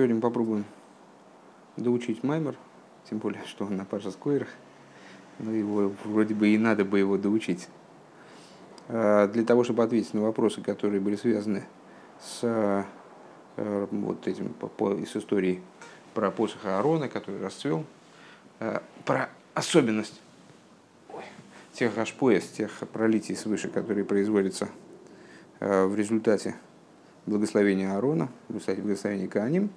Сегодня мы попробуем доучить Маймер, тем более, что он на Паша Скойрах. Ну, его вроде бы и надо бы его доучить. А, для того, чтобы ответить на вопросы, которые были связаны с э, вот этим, по, с историей про посох Аарона, который расцвел, э, про особенность тех ашпоес, тех пролитий свыше, которые производятся э, в результате благословения Аарона, благословения Кааним,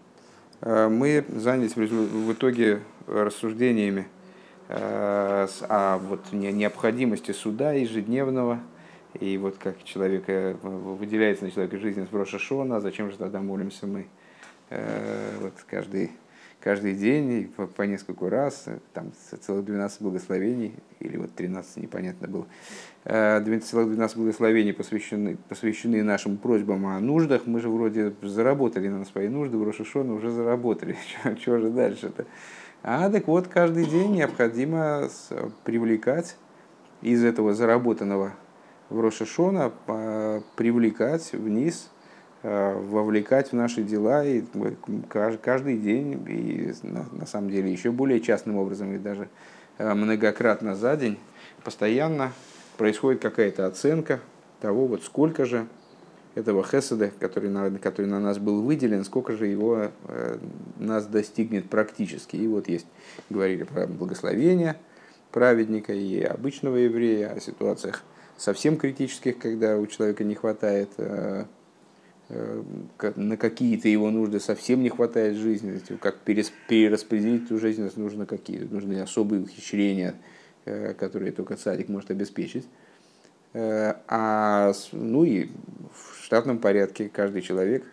мы занялись в итоге рассуждениями э, о вот необходимости суда ежедневного, и вот как человек выделяется на человека жизнь с Броша Шона, зачем же тогда молимся мы? Вот каждый каждый день по, по нескольку раз, там целых 12 благословений, или вот 13, непонятно было. Э, целых 12 благословений посвящены, посвящены нашим просьбам о нуждах. Мы же вроде заработали на свои нужды, в Рошишона уже заработали. Чего же дальше-то? А так вот, каждый день необходимо привлекать из этого заработанного в Рошишона, привлекать вниз Э, вовлекать в наши дела и каждый день, и на, на самом деле еще более частным образом, и даже э, многократно за день, постоянно происходит какая-то оценка того, вот сколько же этого хеседа, который на, который на нас был выделен, сколько же его э, нас достигнет практически. И вот есть, говорили про благословение праведника и обычного еврея, о ситуациях совсем критических, когда у человека не хватает э, Э, на какие-то его нужды совсем не хватает жизни, как перераспределить эту жизнь, нужно какие нужны особые ухищрения, э, которые только царик может обеспечить. Э, а, ну и в штатном порядке каждый человек,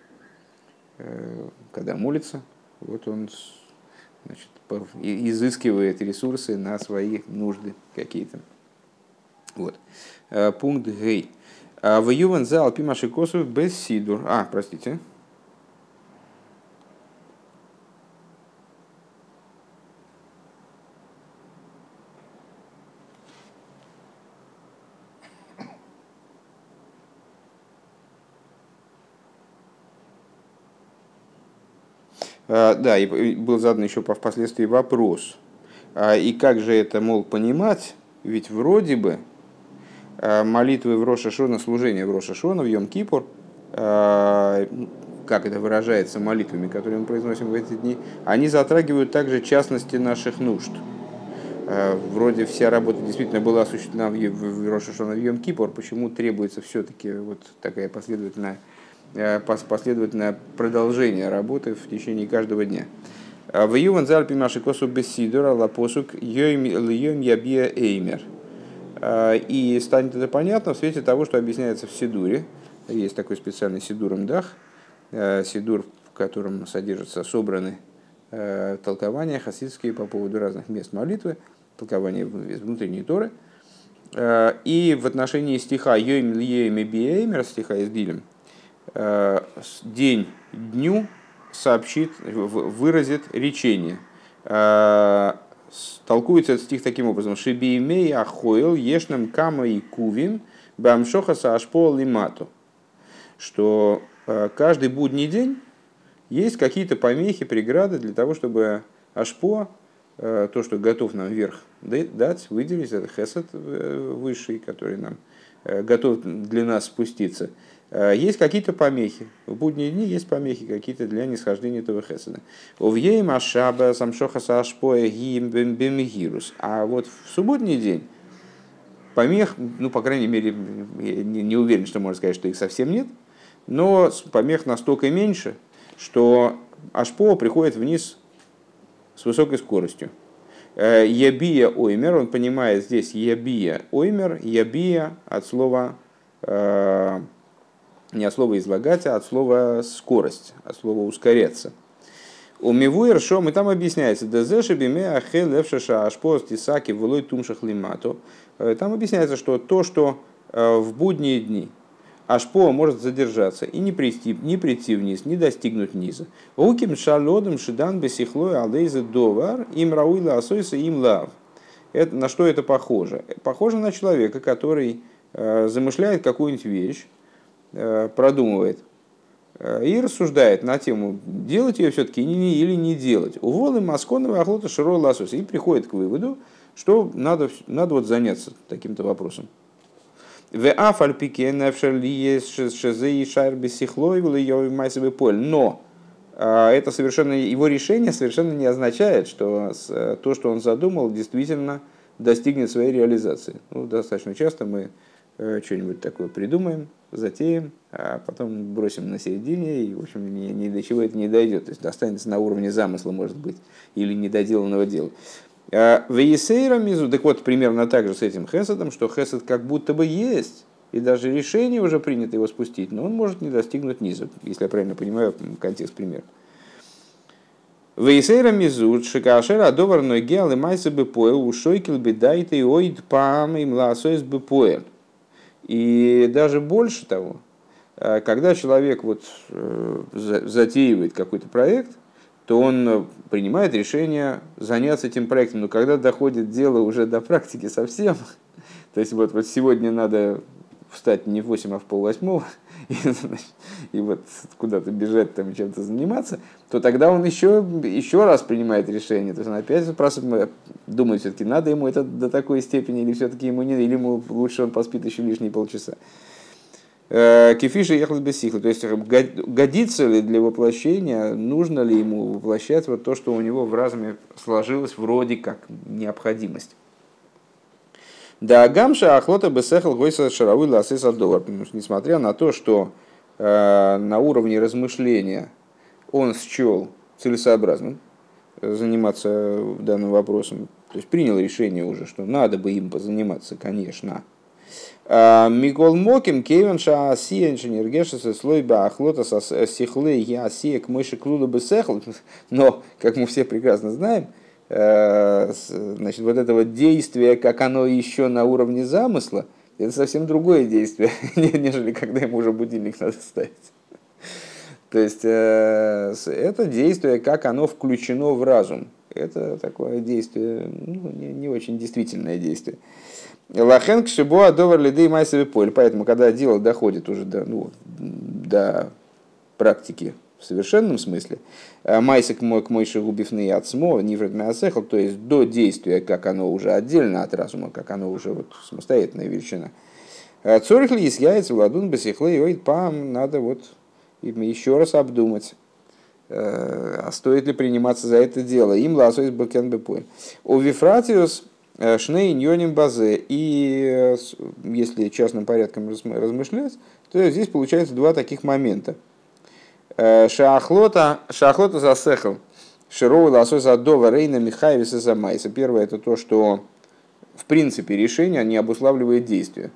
когда молится, вот он значит, изыскивает ресурсы на свои нужды какие-то. Вот. Пункт Гей. А, в Ювен за Алпимаши Косу без Сидур. А, простите. А, да, и был задан еще впоследствии вопрос. А, и как же это, мол, понимать? Ведь вроде бы молитвы в Рошашона, служение в Рошашона, в Йом-Кипур, э, как это выражается молитвами, которые мы произносим в эти дни, они затрагивают также частности наших нужд. Э, вроде вся работа действительно была осуществлена в Рошашона в Йом-Кипур, почему требуется все-таки вот такая последовательная, последовательное продолжение работы в течение каждого дня. В Юван Зальпи Машикосу Бессидора Лапосук Йом Ябия Эймер – Э, и станет это понятно в свете того, что объясняется в Сидуре. Есть такой специальный Сидур Мдах, э, Сидур, в котором содержатся собраны э, толкования хасидские по поводу разных мест молитвы, толкования из внутренней Торы. И в отношении стиха Йоим Льеем Биэймер, стиха из Дилем, день дню сообщит, выразит речение толкуется этот стих таким образом. Шибиимей ахоил ешнам кама и кувим бамшоха саашпо лимату. Что э, каждый будний день есть какие-то помехи, преграды для того, чтобы ашпо, э, то, что готов нам вверх дать, выделить, это хесед э, высший, который нам готов для нас спуститься – есть какие-то помехи. В будние дни есть помехи какие-то для нисхождения этого хесада. Овьей машаба самшоха сашпоя гим бемигирус. А вот в субботний день помех, ну, по крайней мере, не, не уверен, что можно сказать, что их совсем нет, но помех настолько меньше, что ашпо приходит вниз с высокой скоростью. Э, ябия оймер, он понимает здесь ябия оймер, ябия от слова э, не от слова излагать, а от слова скорость, от слова ускоряться. У Мивуэр Шом, и там объясняется, Дезеши биме ахе левшаша ашпост тисаки вылой тумшах лимато. Э, там объясняется, что то, что э, в будние дни Ашпо может задержаться и не прийти, не прийти вниз, не достигнуть низа. Уким шалодом шидан бесихлой алдейзе довар им рауила асойса им лав. Это, на что это похоже? Похоже на человека, который э, замышляет какую-нибудь вещь, продумывает, э, и рассуждает на тему, делать ее все-таки или не делать. Уволы Масконова Ахлота Широй Ласус и приходит к выводу, что надо, надо вот заняться таким-то вопросом. Но а, это совершенно, его решение совершенно не означает, что то, что он задумал, действительно достигнет своей реализации. Ну, достаточно часто мы э, что-нибудь такое придумаем, затеем, а потом бросим на середине, и, в общем, ни, ни до чего это не дойдет. То есть останется на уровне замысла, может быть, или недоделанного дела. А, в Есейра Мизу, так вот, примерно так же с этим Хесадом, что Хесад как будто бы есть, и даже решение уже принято его спустить, но он может не достигнуть низа, если я правильно понимаю контекст примера. Вейсейра мизут шикашера адовар гел и майса бы поэл ушойкил бы дайте и оид пам и мласоис бы. И даже больше того, а, когда человек вот э, затеивает какой-то проект, то он принимает решение заняться этим проектом. Но когда доходит дело уже до практики совсем, то есть вот, вот сегодня надо встать не в 8, а в пол восьмого, и, значит, и вот куда-то бежать там чем-то заниматься, то тогда он еще, еще раз принимает решение. То есть он опять думает, все-таки надо ему это до такой степени, или все-таки ему не, или ему лучше он поспит еще лишние полчаса. Э, Кефиша ехал без сихла. То есть годится ли для воплощения, нужно ли ему воплощать вот то, что у него в разуме сложилось вроде как необходимость. Да гамша ахлота бесехал гойса шаравы ласы садовар. Несмотря на то, что э, на уровне размышления он счел целесообразным заниматься данным вопросом, то есть принял решение уже, что надо бы им позаниматься, конечно. А, Микол Моким, Кевенша, Асия, Инженергеша, слой Бахлота, Сихлы, Я, Асия, к мыши Клуда Бесехл. Но, как мы все прекрасно знаем, Э, значит, вот это вот действие, как оно еще на уровне замысла, это совсем другое действие, нежели когда ему уже будильник надо ставить. То есть э, это действие, как оно включено в разум. Это такое действие, ну, не, не очень действительное действие. Лахен к шибу адовар лидей майсовый поль. Поэтому, когда дело доходит уже до, ну, до практики в совершенном смысле, э, майсик мой к мойши губивный отсмо, нивред мясехал, то есть до действия, как оно уже отдельно от разума, как оно уже вот самостоятельная величина. Э, Цорих ли яиц, владун, басихлы, ой, пам, надо вот еще раз обдумать, э, а стоит ли приниматься за это дело. Им ласой бакен бепоин. У Вифратиус шней ньоним базе. И если частным порядком размышлять, то здесь получается два таких момента – шахлота, шахлота засехал. Широу лосой задова рейна Михаевиса замайса. Первое это то, что в принципе решение не обуславливает действие.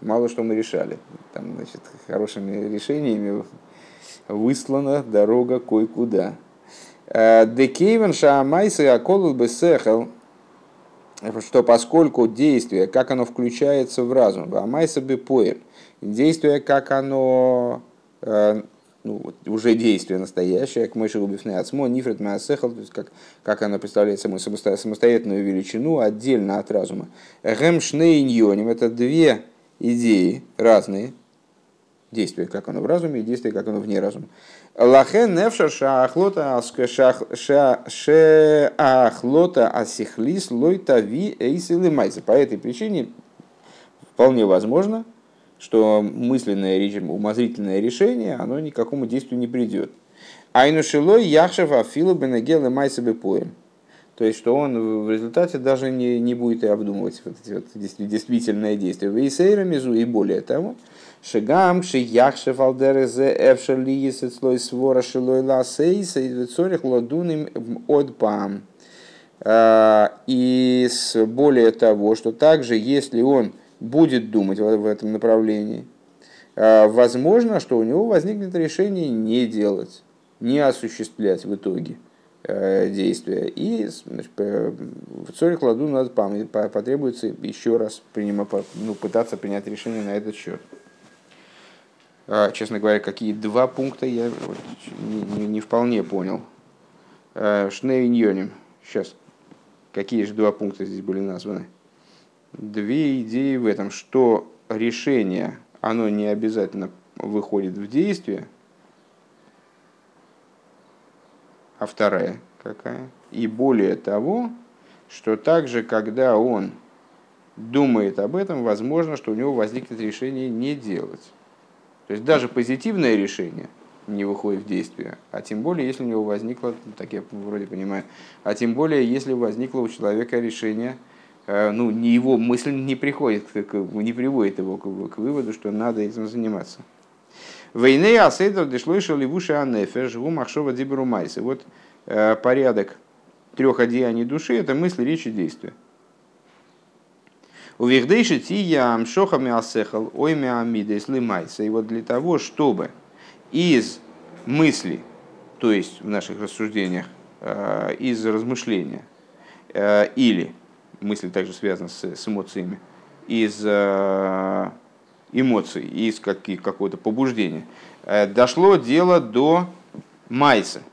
Мало что мы решали. Там, значит, хорошими решениями выслана дорога кое-куда. Э, Декейвен шаамайса аколул бы сехал, что поскольку действие, как оно включается в разум, амайса бы поэр, действие, как оно э, ну, вот, уже действие настоящее, к мыши губифны отсмо, нифред маасехал, то есть как, как она представляет саму самостоятельную величину отдельно от разума. Гэм шнейньоним – это две идеи разные, действие, как оно в разуме, и действие, как оно вне разума. Лахен нефша шахлота шахлота асихлис лойта ви эйсилы майза. По этой причине вполне возможно, что мысленное, умозрительное решение, оно никакому действию не придет. Айну шилой яхшев афилу бенегел и майсабе поем. То есть, что он в результате даже не, не будет и обдумывать вот эти вот действительное действие. Вейсейра мизу и более того, Шигам, ши яхшев алдерезе эвшер ли слой свора шилой ласейса и цорих ладуним от пам. А, и более того, что также, если он будет думать в этом направлении, а, возможно, что у него возникнет решение не делать, не осуществлять в итоге э, действия. И значит, в Цорих Ладу надо потребуется еще раз принимать, ну, пытаться принять решение на этот счет. А, честно говоря, какие два пункта я не, не, не вполне понял. А, Шнейньоним. Сейчас. Какие же два пункта здесь были названы? Две идеи в этом, что решение, оно не обязательно выходит в действие, а вторая какая? И более того, что также, когда он думает об этом, возможно, что у него возникнет решение не делать. То есть даже позитивное решение не выходит в действие, а тем более, если у него возникло, ну, так я вроде понимаю, а тем более, если возникло у человека решение, ну, не его мысль не приходит, не приводит его к, выводу, что надо этим заниматься. Войны асейдов дешлойша левуша анефеш гу махшова дибру майсы. Вот э, порядок трех одеяний души – это мысли, речь действия. У вихдейши тия амшохами асехал ойми амидес лимайса. И вот для того, чтобы из мысли, то есть в наших рассуждениях, э, из размышления, э, или мысли также связаны с, с эмоциями, из э, эмоций, из какого-то побуждения, дошло дело до майса –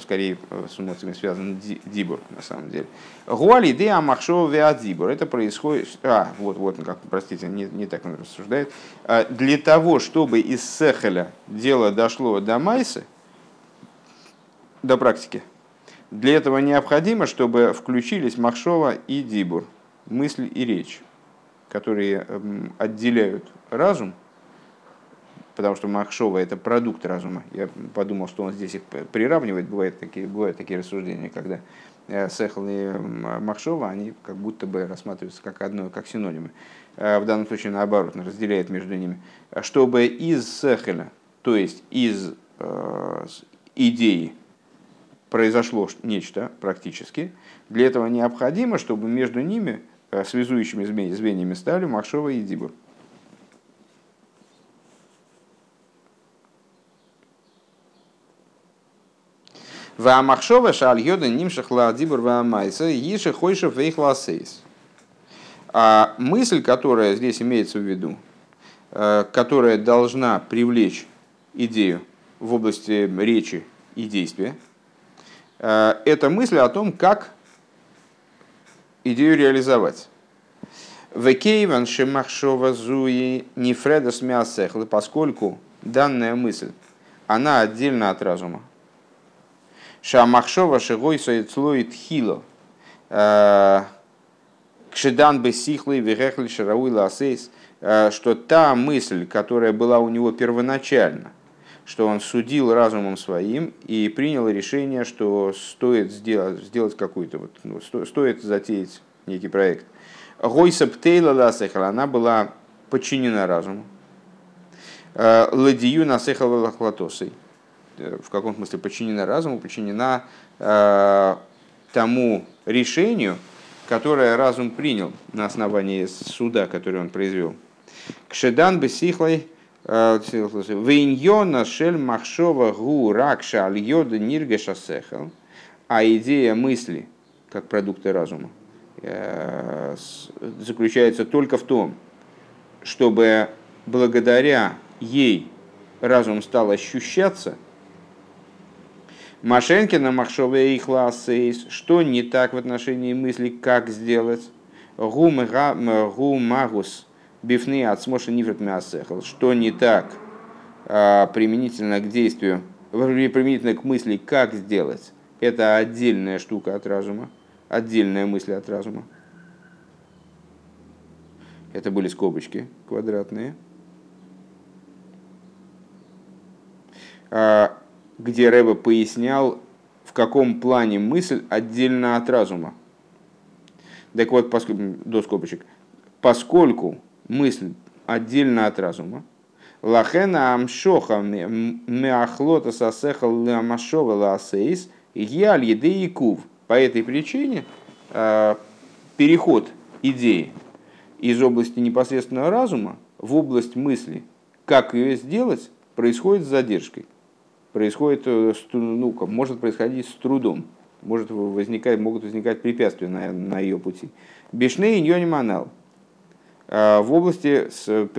скорее э, с эмоциями связан дибур, на самом деле. Гуали де амахшо дибур. Это происходит... А, вот, вот, как, простите, не, не так он рассуждает. А, для того, чтобы из Сехеля дело дошло до Майсы, до практики, для этого необходимо, чтобы включились Махшова и Дибур, мысль и речь, которые эм, отделяют разум – потому что Махшова это продукт разума. Я подумал, что он здесь их приравнивает. Бывают такие, бывают такие рассуждения, когда э, Сехл и Махшова, они как будто бы рассматриваются как одно, как синонимы. Э, в данном случае наоборот, разделяет между ними. Чтобы из Сехеля, то есть из э, идеи, произошло нечто практически, для этого необходимо, чтобы между ними э, связующими звеньями стали Махшова и Дибур. Ваамахшова шаль йода нимшах ладибур ваамайса иши хойшев вейхласейс. А мысль, которая здесь имеется в виду, э, которая должна привлечь идею в области речи и действия, это мысль о том, как идею реализовать. Векейван шемахшова зуи нефредас мясехл, поскольку данная мысль, она отдельно от разума, Шамахшова шигой соецлоит хило. Э, Кшедан бы сихлый вегехли шарауи ласейс. Э, что та мысль, которая была у него первоначально, что он судил разумом своим и принял решение, что стоит сделать, сделать какую-то, вот, ну, стоит затеять некий проект. Гойса птейла ласехала, она была подчинена разуму. Э, ладию насехала лахлатосой Э, в каком смысле подчинена разуму, подчинена э, тому решению, которое разум принял на основании суда, который он произвел. Кшедан бы сихлой э, Виньона шель махшова гу ракша аль йода нирга шасехал. А идея мысли, как продукты разума, э, заключается только в том, чтобы благодаря ей разум стал ощущаться – Машенкина Махшове и Хласейс, что не так в отношении мысли, как сделать? Гу магус бифны от смоши нифрат мясехал, что не так а, применительно к действию, применительно к мысли, как сделать? Это отдельная штука от разума, отдельная мысль от разума. Это были скобочки квадратные. А, где Рэба пояснял, в каком плане мысль отдельно от разума. Так вот, поскольку, до скобочек, поскольку мысль отдельно от разума, лахена амшоха меахлота сасехал ламашова лаасейс яль еды и кув. По этой причине э, переход идеи из области непосредственного разума в область мысли, как ее сделать, происходит с задержкой происходит, э, ну, может происходить с трудом, может возникать, могут возникать препятствия на, на ее пути. Бешней и манал а, в области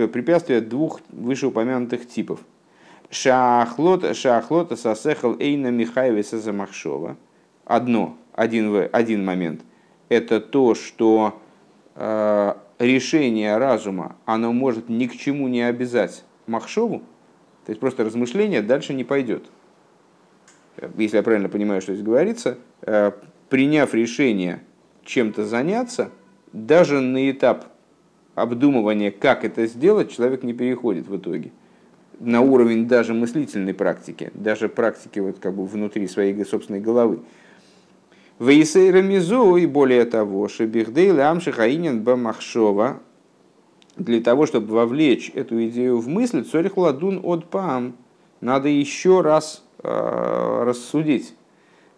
препятствия двух вышеупомянутых типов. Шахлот, шахлота сасехал эйна Михаева Сазамахшова. Одно, один, один момент. Это то, что э, решение разума, оно может ни к чему не обязать Махшову, то есть просто размышление дальше не пойдет. если я правильно понимаю, что здесь говорится, э, приняв решение чем-то заняться, даже на этап обдумывания, как это сделать, человек не переходит в итоге на уровень даже мыслительной практики, даже практики вот как бы внутри своей собственной головы. Вейсейра мизу и более того, шебихдей лямши хаинин бамахшова, для того, чтобы вовлечь эту идею в мысль, цорих ладун от пам, надо еще раз э, рассудить,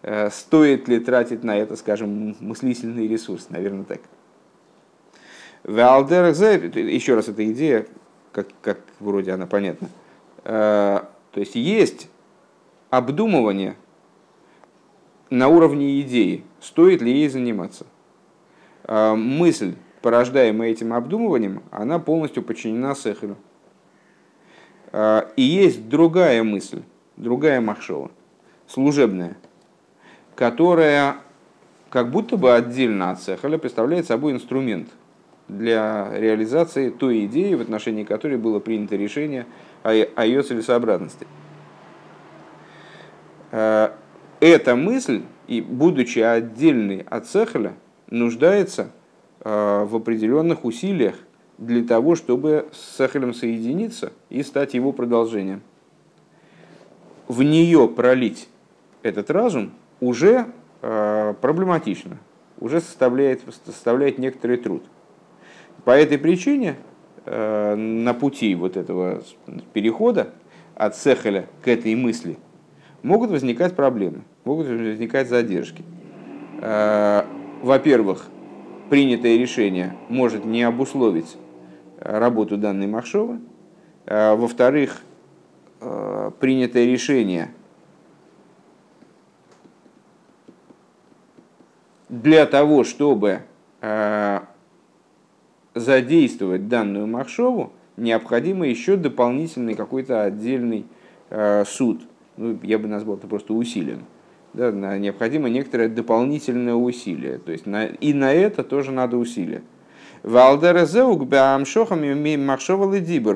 э, стоит ли тратить на это, скажем, мыслительный ресурс, наверное, так. Еще раз эта идея, как, как вроде она понятна. Э, то есть есть обдумывание на уровне идеи, стоит ли ей заниматься. Э, мысль, порождаемая этим обдумыванием, она полностью подчинена Сехелю. Э, и есть другая мысль, другая махшова, служебная, которая как будто бы отдельно от Сехеля представляет собой инструмент для реализации той идеи, в отношении которой было принято решение о, о ее целесообразности. Э, эта мысль, и будучи отдельной от Цехеля, нуждается э, в определенных усилиях для того, чтобы с Цехелем соединиться и стать его продолжением. В нее пролить этот разум уже э, проблематично, уже составляет, составляет некоторый труд. По этой причине Э, на пути вот этого перехода от Сехеля к этой мысли могут возникать проблемы, могут возникать задержки. Э, во-первых, принятое решение может не обусловить работу данной Махшовы. Э, во-вторых, принятое решение для того, чтобы задействовать данную Махшову, необходимо еще дополнительный какой-то отдельный э, суд. Ну, я бы назвал это просто усилием. Да, необходимо некоторое дополнительное усилие. То есть на, и на это тоже надо усилие. Махшова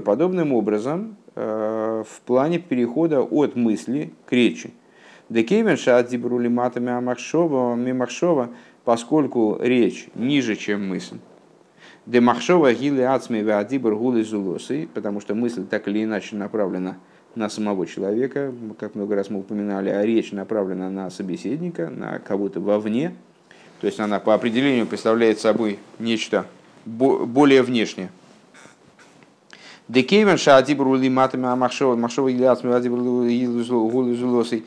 Подобным образом, э, в плане перехода от мысли к речи. Декейменша от дибрули матами Махшова, поскольку речь ниже, чем мысль. Демахшова гилы ацми веадибр гулы зулосы, потому что мысль так или иначе направлена на самого человека, как много раз мы упоминали, а речь направлена на собеседника, на кого-то вовне. То есть она по определению представляет собой нечто более внешнее. Декейвен шаадибру ли матами амахшова, махшова гилы ацми веадибр гулы зулосы.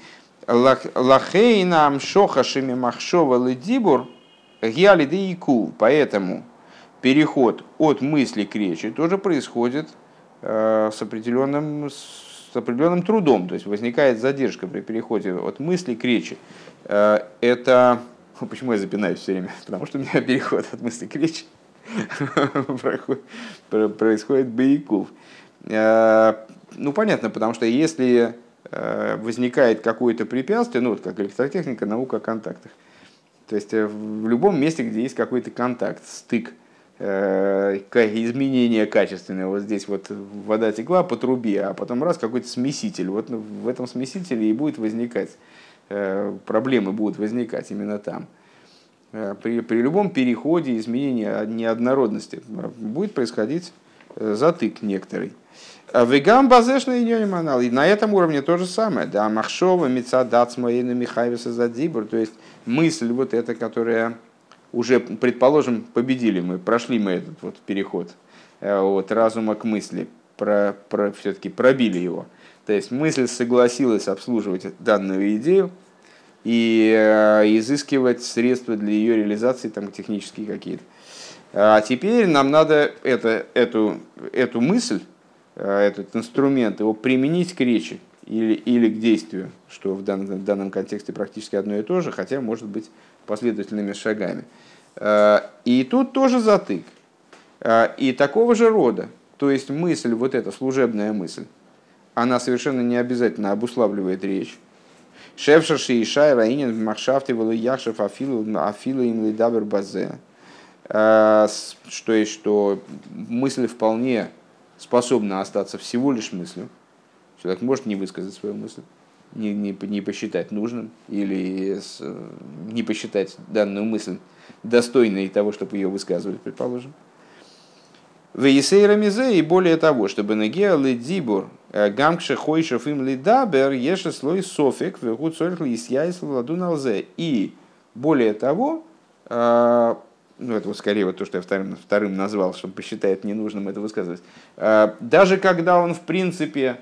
Лахейнам шохашими махшова ледибур гиали и Поэтому переход от мысли к речи тоже происходит э, с определенным, с определенным трудом. То есть возникает задержка при переходе от мысли к речи. Э, это... Почему я запинаюсь все время? Потому что у меня переход от мысли к речи происходит бояков. Э, ну, понятно, потому что если возникает какое-то препятствие, ну, вот как электротехника, наука о контактах, то есть в любом месте, где есть какой-то контакт, стык – изменение качественное. Вот здесь вот вода текла по трубе, а потом раз какой-то смеситель. Вот в этом смесителе и будет возникать, э, проблемы будут возникать именно там. Э, при, при любом переходе, изменении неоднородности будет происходить затык некоторый. А Вегам базешный манал. И на этом уровне то же самое. Да, Махшова, Мецадат, Смоина, Михайвиса, Задибр. То есть мысль вот эта, которая уже, предположим, победили мы, прошли мы этот вот переход э, от разума к мысли, про, про, все-таки пробили его. То есть мысль согласилась обслуживать данную идею и э, изыскивать средства для ее реализации, там, технические какие-то. А теперь нам надо это, эту, эту мысль, э, этот инструмент, его применить к речи или, или к действию, что в данном, в данном контексте практически одно и то же, хотя может быть последовательными шагами. Э, и тут тоже затык. Э, и такого же рода. То есть мысль, вот эта служебная мысль, она совершенно не обязательно обуславливает речь. Шевшерши и Шай Раинин Махшафты Яхшев Афилу Афилу им Лидабер Базе. Э, что есть, что мысль вполне способна остаться всего лишь мыслью. Человек может не высказать свою мысль. Не, не, не посчитать нужным или с, не посчитать данную мысль достойной того, чтобы ее высказывать, предположим. Вейсейра мизе и более того, чтобы нагеа дибур э, гамкше хойшев им лидабер еше слой софик вегут сольх лисьяйс владу налзе. И более того, э, ну это вот скорее вот то, что я вторым, вторым назвал, чтобы посчитает ненужным это высказывать, э, даже когда он в принципе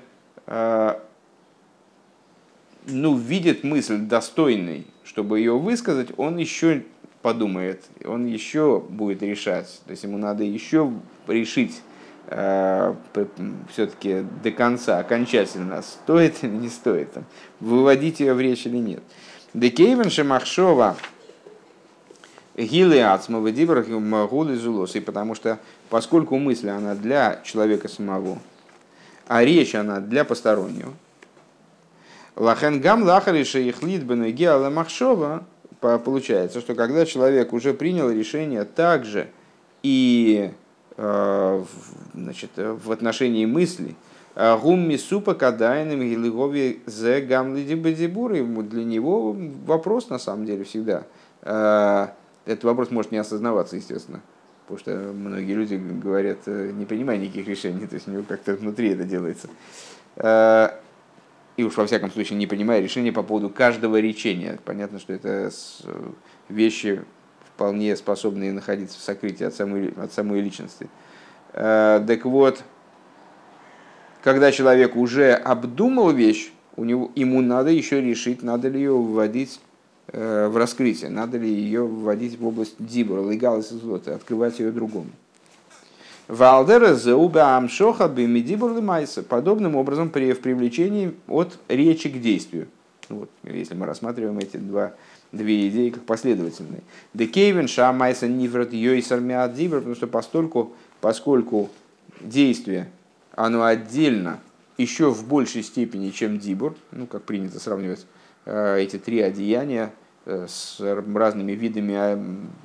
ну, видит мысль достойной, чтобы ее высказать, он еще подумает, он еще будет решать. То есть ему надо еще решить э, все-таки до конца, окончательно, стоит или не стоит, там, выводить ее в речь или нет. Декейвен Шемахшова Гилы Ацмова Дибрах Гулы Зулос. И потому что, поскольку мысль, она для человека самого, а речь, она для постороннего, Лахен гам лахариша ихлит бенегиала махшова, получается, что когда человек уже принял решение также и э, значит, в отношении мыслей, а гумми супа кадайным гилигови зе гамлиди для него вопрос на самом деле всегда. Э, этот вопрос может не осознаваться, естественно. Потому что многие люди говорят, э, не принимая никаких решений, то есть у него как-то внутри это делается и уж во всяком случае не принимая решения по поводу каждого речения. Понятно, что это вещи вполне способные находиться в сокрытии от самой, от самой личности. Э, так вот, когда человек уже обдумал вещь, у него, ему надо еще решить, надо ли ее вводить э, в раскрытие, надо ли ее вводить в область дибора, легалис открывать ее другому. Валдера зеуба амшоха бимидибур майса. Подобным образом при, в привлечении от речи к действию. Вот, если мы рассматриваем эти два, две идеи как последовательные. Декейвен шамайса ниврат йойсар миадзибр, потому что постольку, поскольку действие, оно отдельно еще в большей степени, чем дибур, ну, как принято сравнивать э, эти три одеяния, с разными видами а,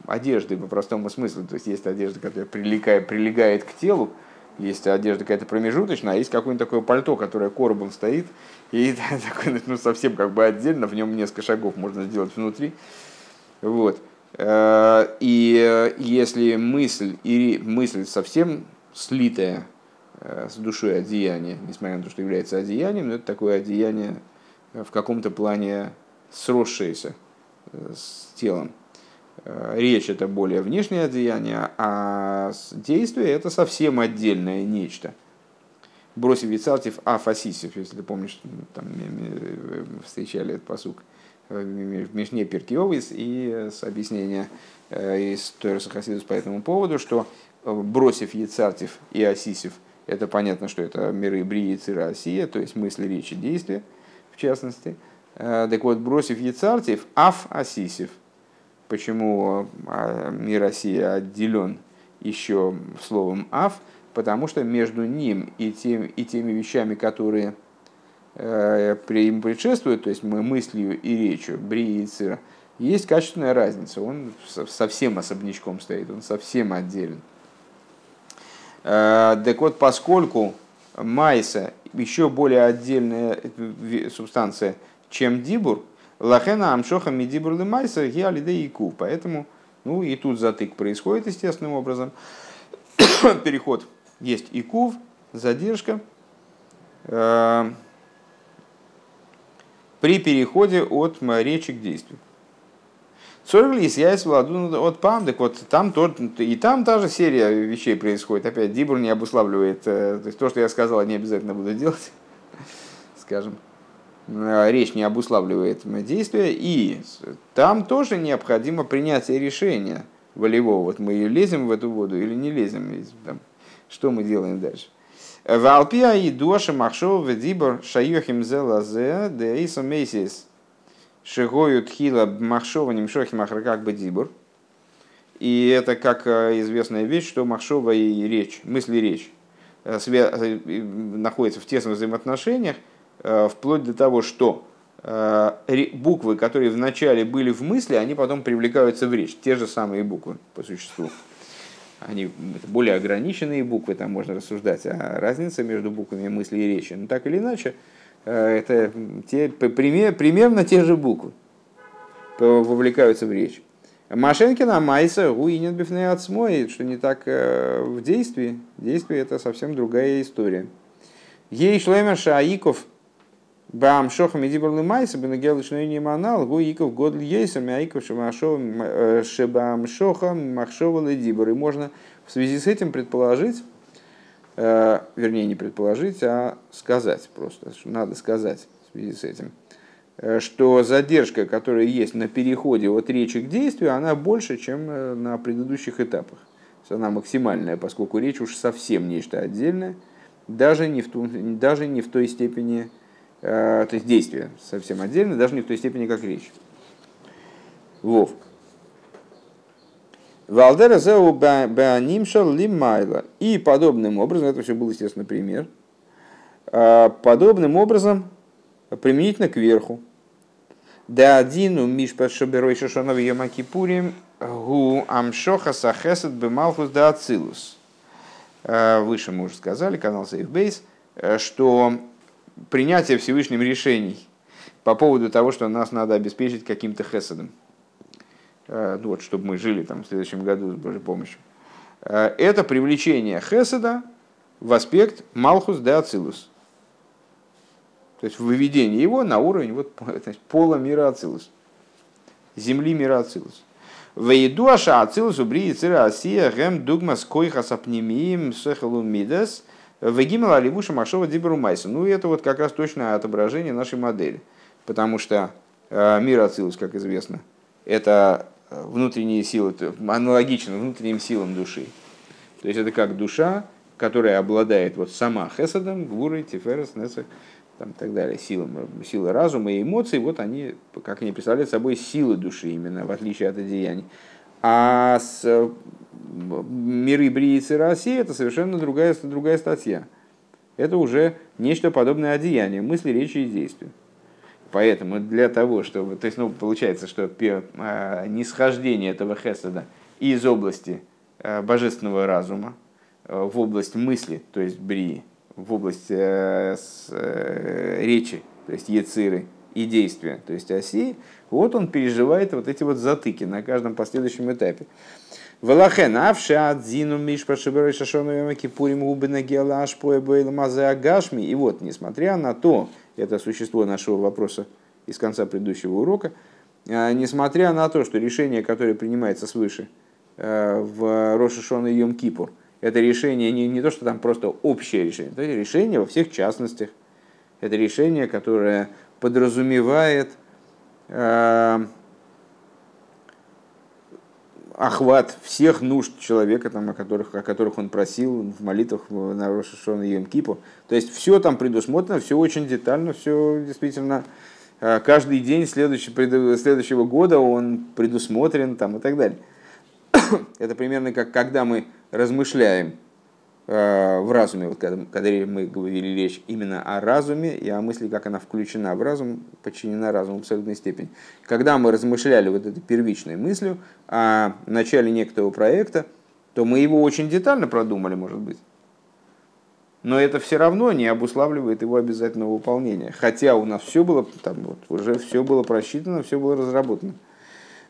одежды по простому смыслу. То есть есть одежда, которая прилегает, прилегает к телу, есть одежда какая-то промежуточная, а есть какое-нибудь такое пальто, которое коробом стоит, и такое, ну, совсем как бы отдельно, в нем несколько шагов можно сделать внутри. Вот. Э, и если мысль, и мысль совсем слитая э, с душой одеяния, несмотря на то, что является одеянием, но это такое одеяние в каком-то плане сросшееся, с телом. Э, речь это более внешнее одеяние, а действие это совсем отдельное нечто. Бросив Вицартив Афасисев, если помнишь, там встречали этот посук в Мишне Перкиовис и с объяснения э, из Тойроса Хасидус по этому поводу, что э, бросив Яцартив и Асисев, это понятно, что это миры Брии, Цира, Осия, то есть мысли, речи, действия, в частности – Э, так вот, бросив Яцартив, Аф Асисев. Почему а, мир Россия отделен еще словом Аф? Потому что между ним и, тем, и теми вещами, которые э, ему предшествуют, то есть мы мыслью и речью, Бри и Цира, есть качественная разница. Он совсем особнячком стоит, он совсем отделен. Э, так вот, поскольку майса еще более отдельная субстанция – чем дибур, лахена амшоха мидибур лимайса гиалиде ику. Поэтому, ну и тут затык происходит естественным образом. Переход есть икув, задержка. Э, при переходе от речи к действию. Сорглис, я из от пам, так вот там тот, и там та же серия вещей происходит. Опять Дибур не обуславливает, э, то есть то, что я сказал, не обязательно буду делать, скажем. Э, речь не обуславливает действия, и там тоже необходимо принятие решения волевого. Вот мы лезем в эту воду или не лезем, там, что мы делаем дальше. Валпия и Доша Махшов Ведибор Шайохим Зелазе Деиса Мейсис Шигою Тхила Махшова Нимшохи Махракак Бедибор. И это как э, известная вещь, что Махшова и речь, мысли речь э, находятся в тесных взаимоотношениях, вплоть до того, что э, буквы, которые вначале были в мысли, они потом привлекаются в речь. Те же самые буквы по существу. Они более ограниченные буквы, там можно рассуждать о разнице между буквами мысли и речи. Но так или иначе, Это те, пример, примерно те же буквы вовлекаются в речь. Машенкина Майса Гуинен Бифнеацмой, что не так в действии. Действие это совсем другая история. Ей шлемер Шаиков Бам шоха медибр лымайса бенагел не манал гу иков год ейсер мяиков шебам шоха махшова ледибр. И можно в связи с этим предположить, э, вернее не предположить, а сказать просто, что надо сказать в связи с этим, э, что задержка, которая есть на переходе от речи к действию, она больше, чем э, на предыдущих этапах. Она максимальная, поскольку речь уж совсем нечто отдельное, даже не в, ту, даже не в той степени, Э, то есть действие совсем отдельно, даже не в той степени, как речь. Вов. Валдера зеу беанимшал лимайла. И подобным образом, это все был, естественно, пример, э, подобным образом применительно к верху. Да один у мишпа шаберой шашонов ямакипурим гу амшоха сахесет бемалхус да ацилус. Э, выше мы уже сказали, канал Сейфбейс, что принятие Всевышним решений по поводу того, что нас надо обеспечить каким-то хесадом. Э, ну вот, чтобы мы жили там в следующем году с Божьей помощью. Э, это привлечение хеседа в аспект Малхус де Ацилус. То есть выведение его на уровень вот, значит, пола мира Ацилус. Земли мира Ацилус. Вейдуаша Ацилус убри асия гем дугмас койхас апнемиим сехалу Вегимал Аливуша Машова Диберу Майса. Ну, это вот как раз точное отображение нашей модели. Потому что э, мир Ацилус, как известно, это э, внутренние силы, аналогично внутренним силам души. То есть это как душа, которая обладает вот сама Хесадом, Гвурой, Тиферес, Несах, там, так далее, силам, силы разума и эмоций, вот они, как они представляют собой силы души именно, в отличие от одеяний. А с миры Бриицы России это совершенно другая, другая статья. Это уже нечто подобное одеянию, мысли, речи и действия. Поэтому для того, чтобы... То есть, ну, получается, что а, нисхождение этого хеседа из области а, божественного разума а, в область мысли, то есть брии, в область э, речи, то есть ециры, и действия, то есть оси, вот он переживает вот эти вот затыки на каждом последующем этапе. Валахен авша адзину мишпа шиберой шашону кипурим губина гелаш поэбэйл мазе агашми. И вот, несмотря на то, это существо нашего вопроса из конца предыдущего урока, а, несмотря на то, что решение, которое принимается свыше а, в Рошишон и Йом Кипур, это решение не, не то, что там просто общее решение, это решение во всех частностях. Это решение, которое подразумевает а, охват всех нужд человека, там, о, которых, о которых он просил в молитвах на Рошашон и Йом Кипу. То есть все там предусмотрено, все очень детально, все действительно э, каждый день следующий, следующего года он предусмотрен там, и так далее. Это примерно как когда мы размышляем Э, в разуме, вот когда, когда мы говорили речь именно о разуме и о мысли, как она включена в разум, подчинена разуму в абсолютной степени. Когда мы размышляли вот этой первичной мыслью о начале некоторого проекта, то мы его очень детально продумали, может быть. Но это все равно не обуславливает его обязательного выполнения. Хотя у нас все было, там вот, уже все было просчитано, все было разработано.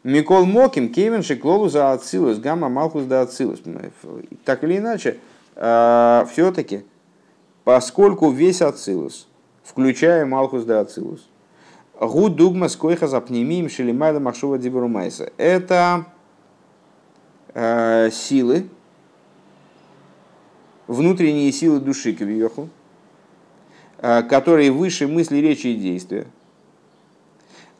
Микол Моким, Кевин Шиклолу за Ацилус, Гамма Малхус да Ацилус. Так или иначе, все-таки, поскольку весь Ацилус, включая Малхус да Ацилус, Гу дугма скойха запнемим шелимайда махшова дибрумайса. Это э, силы, внутренние силы души кавиеху, э, которые выше мысли, речи и действия.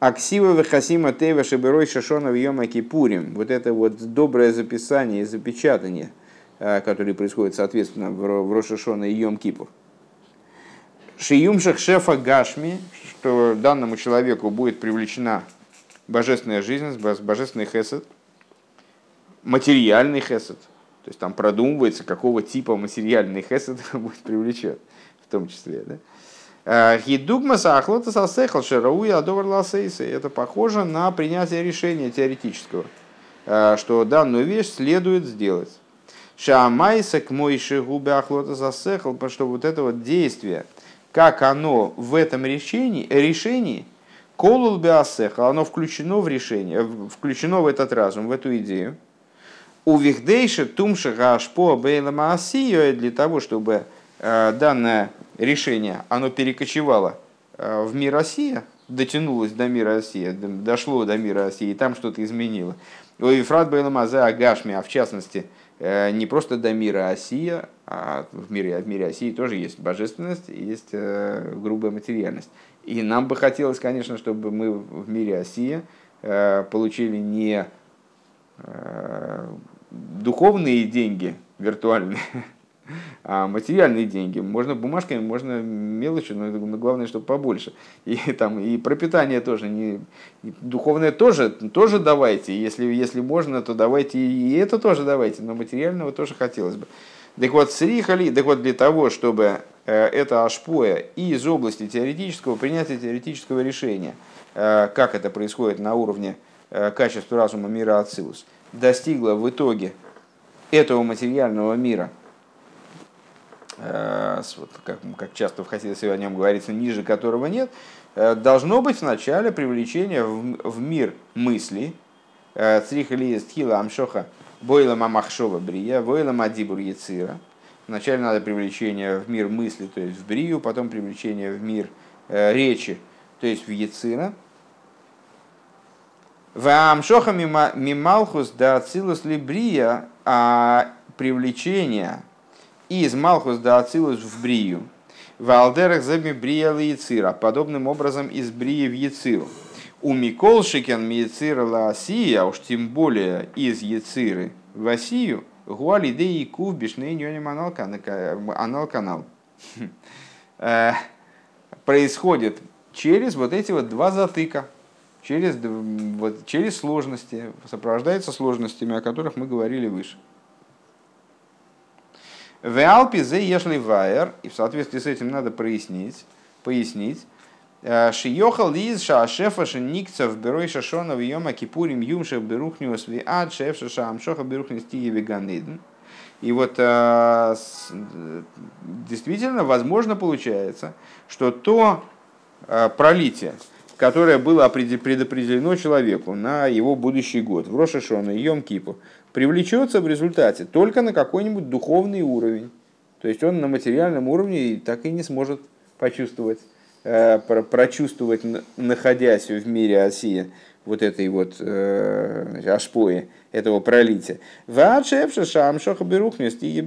Аксива вехасима тева шеберой шашона в кипурим. Вот это вот доброе записание, запечатание – Э, которые происходят, соответственно, в Рошашона и Йом Кипур. Шиюмшах шефа Гашми, что данному человеку будет привлечена божественная жизнь, божественный хесед, материальный хесед, то есть там продумывается, какого типа материальный хесед будет привлечен, в том числе. Да? Э, Гидугма сахлота сасехал шерауя адовар Это похоже на принятие решения теоретического, э, что данную вещь следует сделать. Шамайса к мойши губы ахлота засехал, потому что вот это вот действие, как оно в этом решении, решении колул беасеха, оно включено в решение, включено в этот разум, в эту идею. У вихдейша тумша гашпо бейлама для того, чтобы э, данное решение, оно перекочевало э, в мир Россия, дотянулось до мира России, дошло до мира России, и там что-то изменило. У Ефрат Бейлама Агашми, а в частности, не просто до мира Осия, а в мире, в мире Осии тоже есть божественность, есть э, грубая материальность. И нам бы хотелось, конечно, чтобы мы в мире Осия э, получили не духовные деньги виртуальные, а материальные деньги. Можно бумажками, можно мелочи, но главное, чтобы побольше. И, там, и пропитание тоже. Не, духовное тоже, тоже давайте. Если, если можно, то давайте и это тоже давайте. Но материального тоже хотелось бы. Так вот, срихали, так вот для того, чтобы э, это ашпоя из области теоретического принятия теоретического решения, э, как это происходит на уровне э, качества разума мира Ацилус, достигло в итоге этого материального мира – вот, как, как часто в Хасидосе о нем говорится, ниже которого нет, э, должно быть вначале привлечение в, в мир мысли, э, црихали стхила амшоха бойла мамахшова брия, бойла мадибур яцира. Вначале надо привлечение в мир мысли, то есть в брию, потом привлечение в мир э, речи, то есть в яцира. В амшоха мималхус да ацилус либрия, а привлечение из Малхус до Ацилус в Брию. В Алдерах зами Брия Яцира. Подобным образом из Брии в Яциру. У Микол Шикен Мияцира Лаосия, уж тем более из Яциры в Осию, Гуали де и Кув Бишней Ньоним Анал канал. Э, происходит через вот эти вот два затыка, через, вот, через сложности, сопровождается сложностями, о которых мы говорили выше. В Алпе зе ешли вайер, и в соответствии с этим надо прояснить, пояснить, э, Шиехал из шаашефа шеникцев берой шашона в йома кипурим юмшев берухниус ви ад шефша шаамшоха берухнис тие веганиден. И вот э, действительно возможно получается, что то э, пролитие, которое было предопределено человеку на его будущий год, в Рошашона и Йом Кипу, привлечется в результате только на какой-нибудь духовный уровень. То есть он на материальном уровне так и не сможет почувствовать, э, прочувствовать, находясь в мире Осия, вот этой вот э, ашпои, этого пролития. Ваачевша шамшоха берухнес и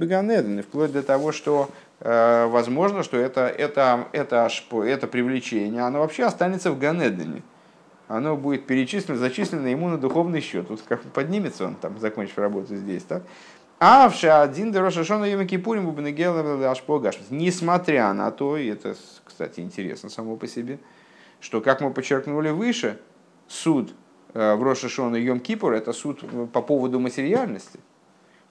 вплоть до того, что э, возможно, что это, это, это, ашпо, это привлечение, оно вообще останется в Ганедене оно будет перечислено, зачислено ему на духовный счет. Вот как поднимется он, там, закончив работу здесь, так? А в один Дерошашона Йома Кипурим Ашпогаш. Несмотря на то, и это, кстати, интересно само по себе, что, как мы подчеркнули выше, суд э, в Рошашона Йом Кипур – это суд по поводу материальности –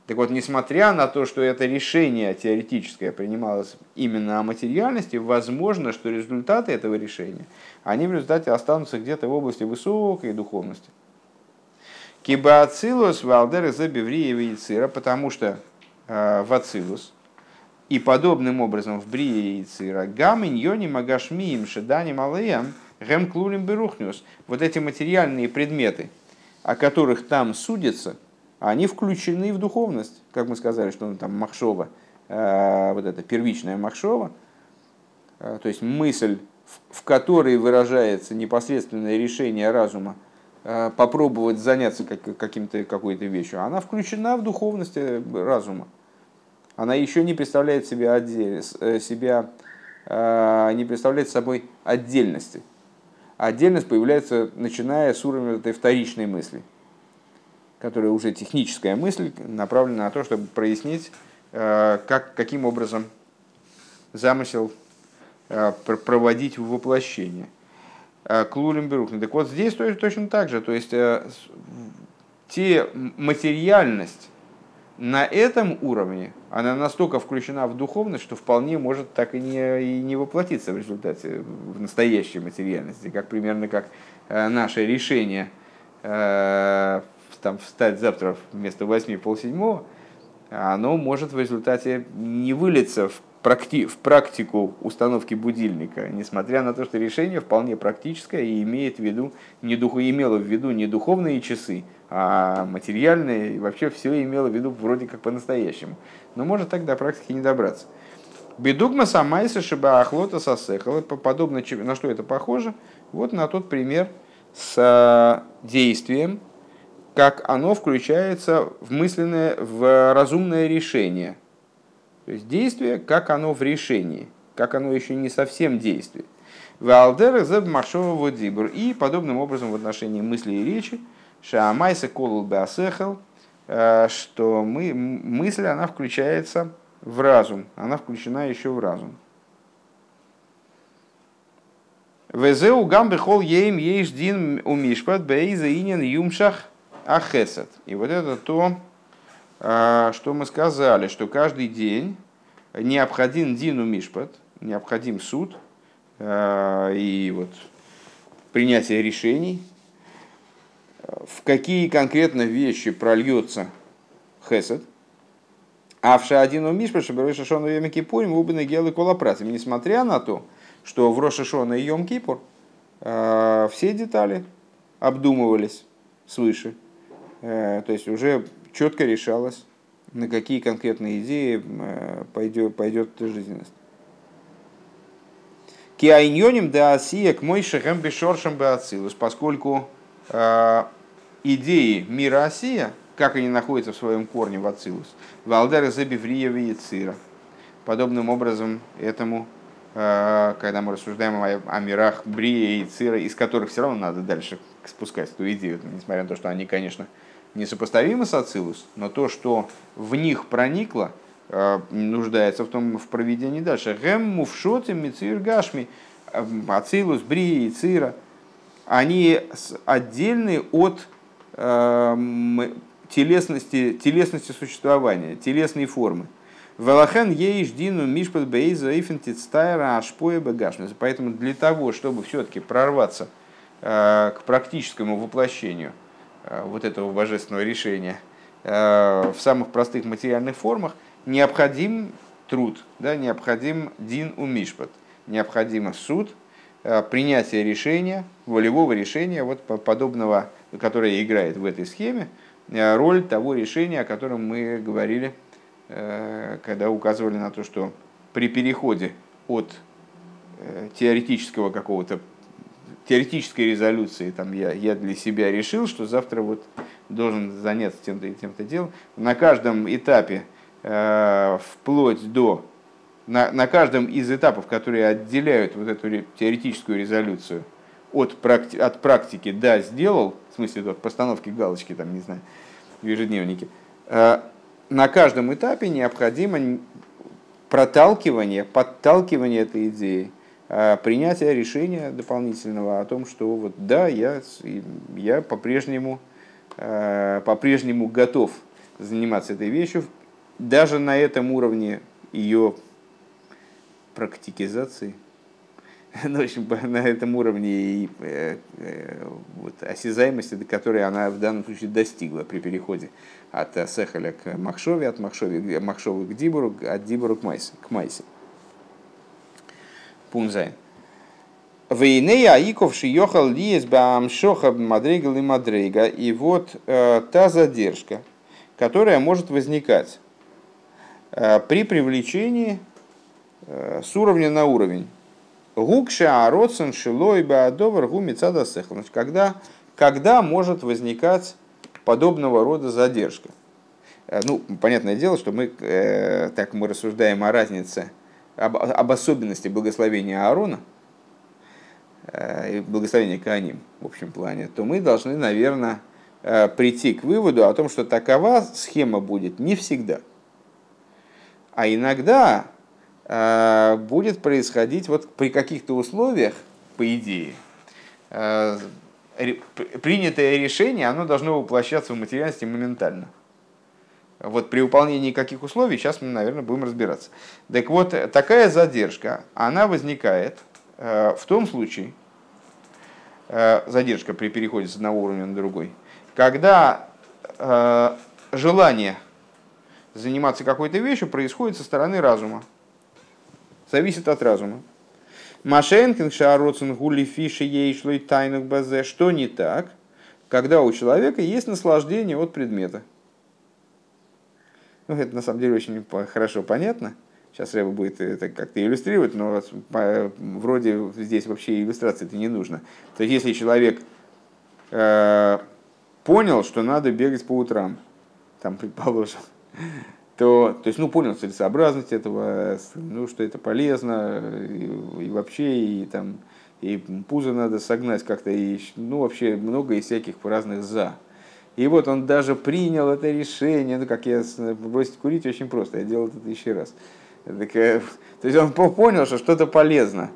так вот, несмотря на то, что это решение теоретическое принималось именно о материальности, возможно, что результаты этого решения, они в результате останутся где-то в области высокой духовности. Кибаацилус валдер за бевриева цира, потому что э, в Ацилус и подобным образом в Брие и Цира гамин йони магашмиим шедани малеям гем клулим берухнюс. Вот эти материальные предметы, о которых там судятся – они включены в духовность, как мы сказали, что он там махшова, э, вот это первичная махшова, э, то есть мысль, в которой выражается непосредственное решение разума э, попробовать заняться каким-то, какой-то вещью, она включена в духовность разума. Она еще не представляет себя, отдель, себя не представляет собой отдельности. Отдельность появляется, начиная с уровня этой вторичной мысли – которая уже техническая мысль, направлена на то, чтобы прояснить, э, как, каким образом замысел э, проводить в воплощение. Э, Клулем Берухна. Так вот, здесь точно так же. То есть, те материальность на этом уровне, она настолько включена в духовность, что вполне может так и не, и не воплотиться в результате в настоящей материальности, как примерно как наше решение там встать завтра вместо восьми полседьмого, оно может в результате не вылиться в практи, в практику установки будильника, несмотря на то, что решение вполне практическое и имеет в виду, не духу, имело в виду не духовные часы, а материальные, и вообще все имело в виду вроде как по-настоящему. Но может так до практики не добраться. Бедугма самайса шиба ахлота сосехала, подобно на что это похоже, вот на тот пример с э, действием, как оно включается в мысленное, в разумное решение. То есть действие, как оно в решении, как оно еще не совсем действие. Валдер зеб маршова дибур. И подобным образом в отношении мысли и речи, шаамайса колул беасехал, э, что мы, мысль, она включается в разум, она включена еще в разум. Везеу гамбе хол ейм ейш дин умишпат бейза инин юмшах ахесет. И вот это то, а, что мы сказали, что каждый день необходим дину мишпат, необходим суд а, и вот принятие решений, в какие конкретно вещи прольется хесед, а в Шаадину Мишпа, чтобы Рошашона и Йом Кипур, мы бы нагелы колопратами. Несмотря на то, что в Рошашона и Йом Кипур э, все детали обдумывались свыше. Э, то есть уже четко решалось, на какие конкретные идеи э, пойдет, пойдет жизненность. Киайньоним да осия к мой шехем бешоршем беацилус, поскольку э, идеи мира Осия – как они находятся в своем корне в Ацилус. Валдера забивриеви и цира. Подобным образом этому, э, когда мы рассуждаем о, мирах Брия и Цира, из которых все равно надо дальше спускать эту идею, несмотря на то, что они, конечно, несопоставимы с Ацилус, но то, что в них проникло, э, нуждается в том в проведении дальше. Гем мувшоте мицир гашми. Э, Ацилус, Брия и Цира, они отдельны от телесности, телесности существования, телесной формы. Велахен ейш дину мишпат бейза эйфентицтайра ашпоя багашмис. Поэтому для того, чтобы все-таки прорваться э, к практическому воплощению э, вот этого божественного решения э, в самых простых материальных формах, необходим труд, да, необходим дин у мишпат, необходимо суд, принятие решения, волевого решения, вот подобного, которое играет в этой схеме, Э, роль того решения, о котором мы говорили, э, когда указывали на то, что при переходе от э, теоретического какого-то теоретической резолюции, там я, я для себя решил, что завтра вот должен заняться тем-то и тем-то делом. На каждом этапе, э, вплоть до, на, на каждом из этапов, которые отделяют вот эту теоретическую резолюцию от, практи, от практики «да, сделал», в смысле от постановки галочки, там, не знаю, в ежедневнике, э, на каждом этапе необходимо проталкивание, подталкивание этой идеи, э, принятие решения дополнительного о том, что вот да, я, я по-прежнему, э, по-прежнему готов заниматься этой вещью, даже на этом уровне ее практикизации, ну, в общем, на этом уровне и, э, э, вот, осязаемости, до которой она в данном случае достигла при переходе от Сехаля к Махшове, от Махшове, Махшовы к Дибору, от Дибору к Майсе. К Майсе. Пунзайн. Вейнея Аиков Шиехал Лиес Баамшоха Мадрейгал и Мадрейга. И вот э, та задержка, которая может возникать э, при привлечении э, с уровня на уровень Гукша ароцен шилой баадовар гумицада сехл. Когда, когда может возникать подобного рода задержка? Э, ну, понятное дело, что мы, э, так мы рассуждаем о разнице, об, об особенности благословения Аарона э, благословения Кааним в общем плане, то мы должны, наверное, э, прийти к выводу о том, что такова схема будет не всегда. А иногда Э, будет происходить вот при каких-то условиях, по идее, принятое решение, оно должно воплощаться в материальности моментально. Вот при выполнении каких условий, сейчас мы, наверное, будем разбираться. Так вот, такая задержка, она возникает э, в том случае, задержка при переходе с одного уровня на другой, когда желание заниматься какой-то вещью происходит со стороны разума. зависит от разума. Машенкин шароцин гули фиши ейшлой тайнук базе. Что не так, когда у человека есть наслаждение от предмета? Ну, это на самом деле очень хорошо понятно. Сейчас Рэба будет это как-то иллюстрировать, но вроде здесь вообще иллюстрации это не нужно. То есть, если человек э, понял, что надо бегать по утрам, там, предположим, то, то есть, ну, понял целесообразность этого, ну, что это полезно, и, и вообще, и там, и пузо надо согнать как-то, и, ну, вообще много и всяких разных «за». И вот он даже принял это решение, ну, как я бросить курить очень просто, я делал это еще раз. Так, то есть он понял, что что-то полезно.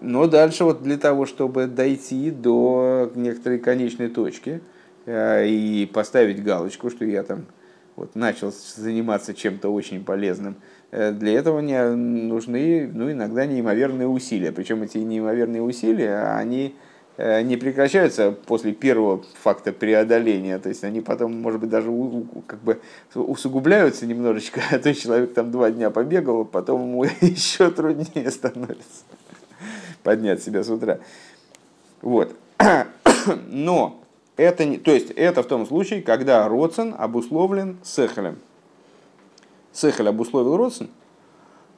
Но дальше вот для того, чтобы дойти до некоторой конечной точки э, и поставить галочку, что я там вот, начал заниматься чем-то очень полезным, э, для этого не нужны ну, иногда неимоверные усилия. Причем эти неимоверные усилия, они не прекращаются после первого факта преодоления, то есть они потом, может быть, даже как бы усугубляются немножечко, а то человек там два дня побегал, потом ему еще труднее становится поднять себя с утра. Вот. Но это не, то есть это в том случае, когда Роцен обусловлен Сехелем. Сехель обусловил Роцен,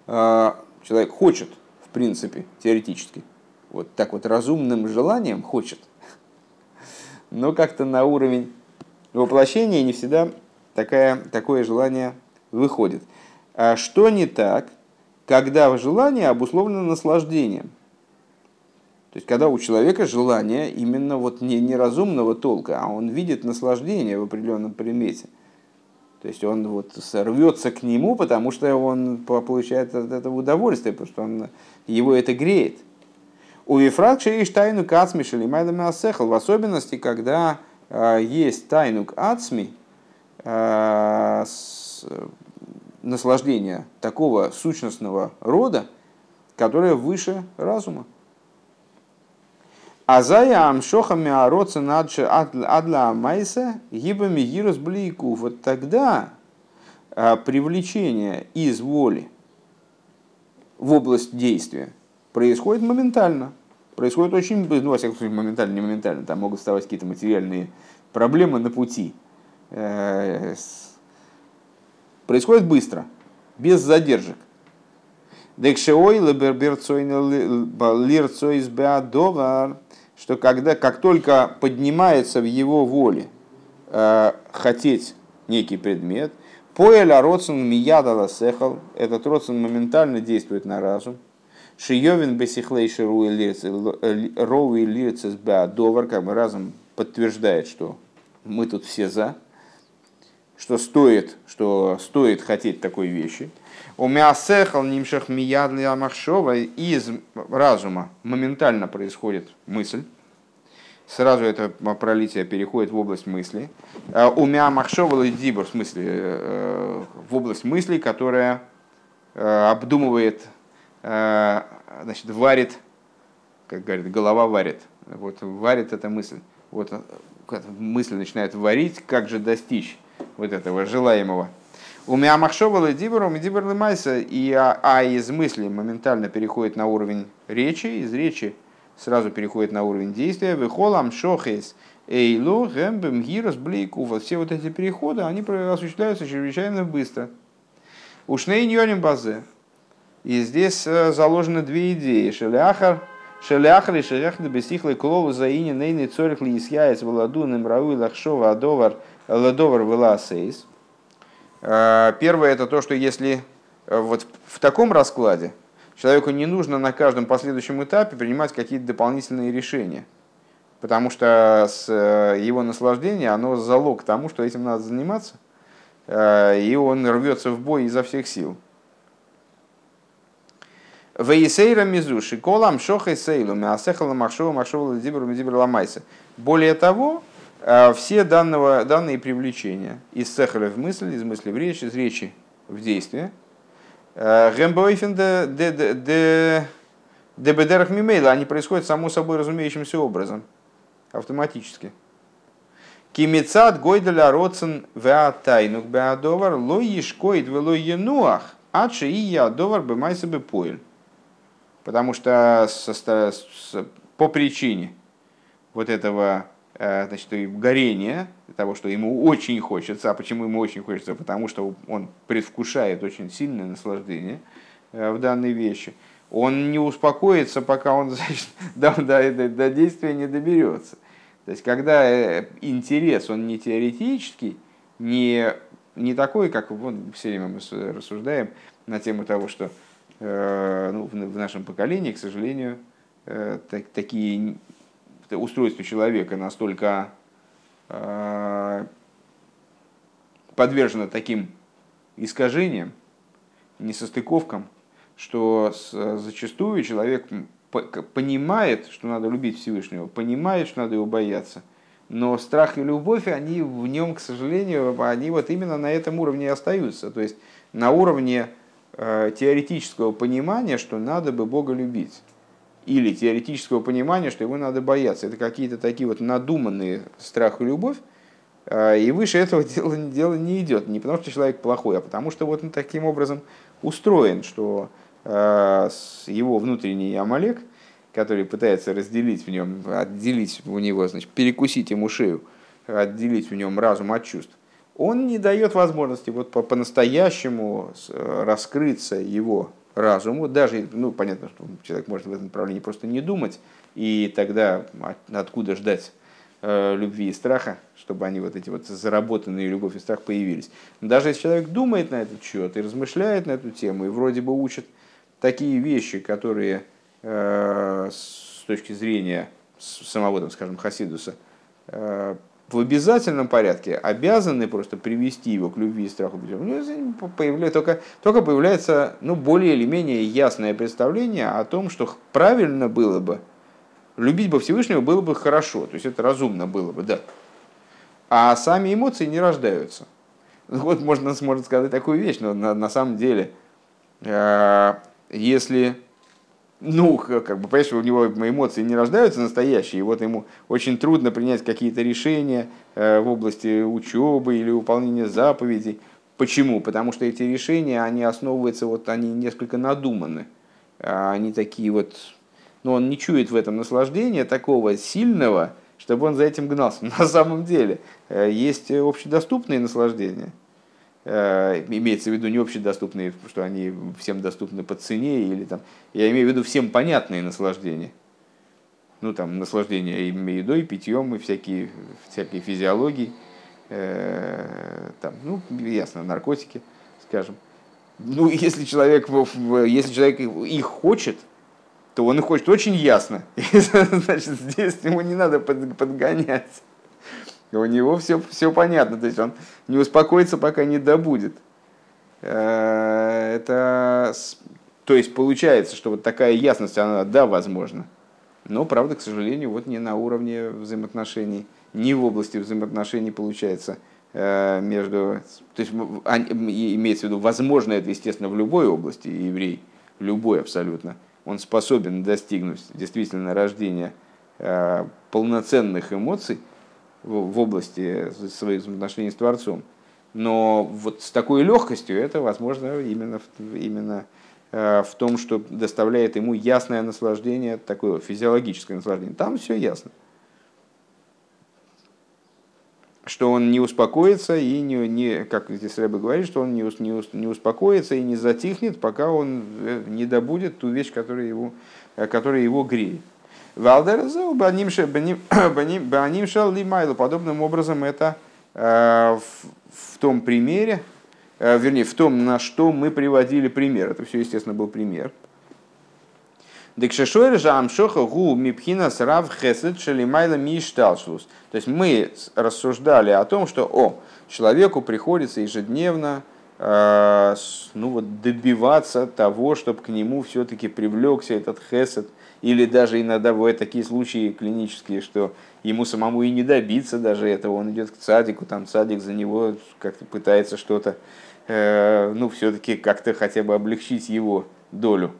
а, человек хочет, в принципе, теоретически, вот так вот разумным желанием хочет, но как-то на уровень воплощения не всегда такая, такое желание выходит. А что не так, когда желание обусловлено наслаждением? То есть, когда у человека желание именно вот не неразумного толка, а он видит наслаждение в определенном предмете. То есть он вот сорвется к нему, потому что он получает от этого удовольствие, потому что он, его это греет. У Вифракши есть тайну кацми шелимайдами асехал, в особенности, когда э, есть тайну ацми, э, наслаждение такого сущностного рода, которое выше разума. А зая амшохами ароца надше адла майса гибами гирус блику. Вот тогда э, привлечение из воли в область действия происходит моментально. Происходит очень, ну, во всяком случае, моментально, не моментально. Там могут вставать какие-то материальные проблемы на пути. Э, происходит быстро, без задержек. Декшеой что когда, как только поднимается в его воле э, хотеть некий предмет, поэля родсен миядала сехал, этот родсен моментально действует на разум, Шиевин бесихлейши роуи лирцес беадовар, как бы разом подтверждает, что мы тут все за, что стоит, что стоит хотеть такой вещи. У мясехал нимшах миядли амахшова из разума моментально происходит мысль. Сразу это пролитие переходит в область мысли. А у меня махшова дибор, в смысле, э, в область мыслей, которая э, обдумывает Э, значит, варит, как говорит, голова варит. Вот варит эта мысль. Вот э, мысль начинает варить, как же достичь вот этого желаемого. У меня махшовала дибором и дибор майса, и а, а из мысли моментально переходит на уровень речи, из речи сразу переходит на уровень действия. Выхолам шохес эйлу гэмбэм гирос блейку. Вот все вот эти переходы, они осуществляются чрезвычайно быстро. Ушней ньоним базе. И здесь э, заложены две идеи. Шеляхар, шеляхар и шеляхар бесихлый клову заини нейный цорих ли исьяец владу немрау лахшова адовар ладовар веласейс. Э, первое это то, что если э, вот в таком раскладе человеку не нужно на каждом последующем этапе принимать какие-то дополнительные решения. Потому что с его наслаждения оно залог тому, что этим надо заниматься. И он рвется в бой изо всех сил. Вейсейра мизуши, колам шохай сейлу, мясехала махшова махшова дибру дибр ламайса. Более того, э, все данного, данные привлечения из сехаля в мысль, из мысли в речь, из речи в действие, э, гэмбойфен де бедерах мимейла, они происходят само собой разумеющимся образом, автоматически. Кимицат гойделя роцен веатайнук беадовар лой ешкоид велой енуах Адши и я довар бы майса бы поэль. Потому что со, с, по причине вот этого э, значит, горения, того, что ему очень хочется. А почему ему очень хочется? Потому что он предвкушает очень сильное наслаждение э, в данной вещи. Он не успокоится, пока он значит, до, до, до действия не доберется. То есть, когда э, интерес, он не теоретический, не, не такой, как вот, все время мы рассуждаем на тему того, что ну, в, нашем поколении, к сожалению, э, так, такие устройства человека настолько э, подвержено таким искажениям, несостыковкам, что зачастую человек понимает, что надо любить Всевышнего, понимает, что надо его бояться. Но страх и любовь, они в нем, к сожалению, они вот именно на этом уровне и остаются. То есть на уровне э, теоретического понимания, что надо бы Бога любить. Или теоретического понимания, что его надо бояться. Это какие-то такие вот надуманные страх и любовь. Э, и выше этого дела, дела не идет. Не потому, что человек плохой, а потому что вот он таким образом устроен, что Э, его внутренний Амалек, который пытается разделить в нем, отделить у него, значит, перекусить ему шею, отделить в нем разум от чувств, он не дает возможности вот по-настоящему э, раскрыться его разуму, даже, ну, понятно, что человек может в этом направлении просто не думать, и тогда откуда ждать э, любви и страха, чтобы они вот эти вот заработанные любовь и страх появились. Даже если человек думает на этот счет и размышляет на эту тему, и вроде бы учит такие вещи, которые э, с точки зрения самого, там, скажем, Хасидуса, э, в обязательном порядке обязаны просто привести его к любви и страху. Ну, появляется, только, только появляется ну, более или менее ясное представление о том, что правильно было бы, любить бы Всевышнего было бы хорошо, то есть это разумно было бы, да. А сами эмоции не рождаются. Вот можно, можно сказать такую вещь, но на, на самом деле э, если, ну, как бы, понимаешь, у него эмоции не рождаются настоящие, и вот ему очень трудно принять какие-то решения э, в области учебы или выполнения заповедей. Почему? Потому что эти решения, они основываются, вот они несколько надуманы. А они такие вот, ну, он не чует в этом наслаждения такого сильного, чтобы он за этим гнался. На самом деле э, есть общедоступные наслаждения – имеется в виду не общедоступные, что они всем доступны по цене, или там, я имею в виду всем понятные наслаждения. Ну, там, наслаждения и едой, питьем, и всякие, всякие физиологии, э, там, ну, ясно, наркотики, скажем. Ну, если человек, если человек их хочет, то он их хочет очень ясно. Значит, здесь ему не надо подгонять у него все, все понятно, то есть он не успокоится, пока не добудет. Э, это, то есть получается, что вот такая ясность, она, да, возможно, но, правда, к сожалению, вот не на уровне взаимоотношений, не в области взаимоотношений получается э, между... То есть имеется в виду, возможно, это, естественно, в любой области, еврей, любой абсолютно, он способен достигнуть действительно рождения э, полноценных эмоций, в области своих взаимоотношений с Творцом. Но вот с такой легкостью это возможно именно, именно э, в том, что доставляет ему ясное наслаждение, такое физиологическое наслаждение. Там все ясно. Что он не успокоится и не, не как здесь Рэбе говорит, что он не, не, не успокоится и не затихнет, пока он э, не добудет ту вещь, которая его, э, которая его греет. Валдерзеу банимшал лимайлу. Подобным образом это э, в том примере, э, вернее, в том, на что мы приводили пример. Это все, естественно, был пример. Декшешойр же амшоха гу мипхина срав хесед шелимайла мишталшлус. То есть мы рассуждали о том, что о, человеку приходится ежедневно э, ну, вот, добиваться того, чтобы к нему все-таки привлекся этот хесед, или даже иногда бывают такие случаи клинические, что ему самому и не добиться даже этого. Он идет к цадику, там цадик за него как-то пытается что-то, э, ну, все-таки как-то хотя бы облегчить его долю.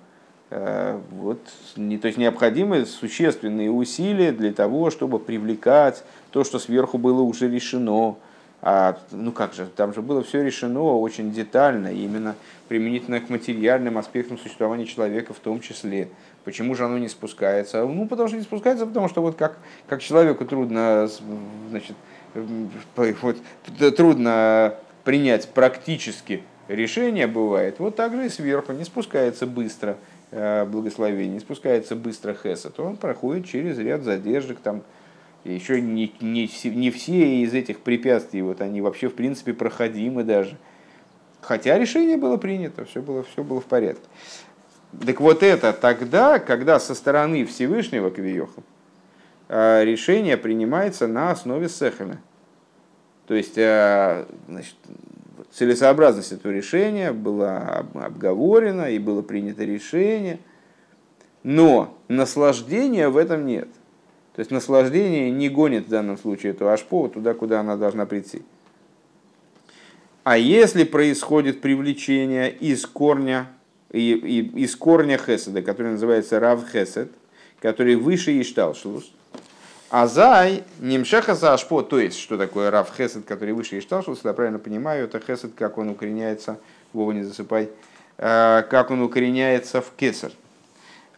Э, вот, не, то есть необходимы существенные усилия для того, чтобы привлекать то, что сверху было уже решено, А, ну как же, там же было все решено очень детально, именно применительно к материальным аспектам существования человека в том числе. Почему же оно не спускается? Ну, потому что не спускается, потому что вот как, как человеку трудно, значит, вот, трудно принять практически решение бывает, вот так же и сверху не спускается быстро э, благословение, не спускается быстро хеса, то он проходит через ряд задержек, там, еще не, не, не все из этих препятствий, вот они вообще в принципе проходимы даже. Хотя решение было принято, все было, все было в порядке. Так вот это тогда, когда со стороны Всевышнего Кавиоха э, решение принимается на основе Сехана. То есть э, значит, целесообразность этого решения была обговорена и было принято решение, но наслаждения в этом нет. То есть наслаждение не гонит в данном случае эту ашпо туда, куда она должна прийти. А если происходит привлечение из корня, и, и, из корня хеседа, который называется рав хесед, который выше ишталшус, Азай, немшеха за ашпо, то есть, что такое рав хесед, который выше ишталшус, я правильно понимаю, это хесед, как он укореняется, Вова не засыпай, э, как он укореняется в кесар.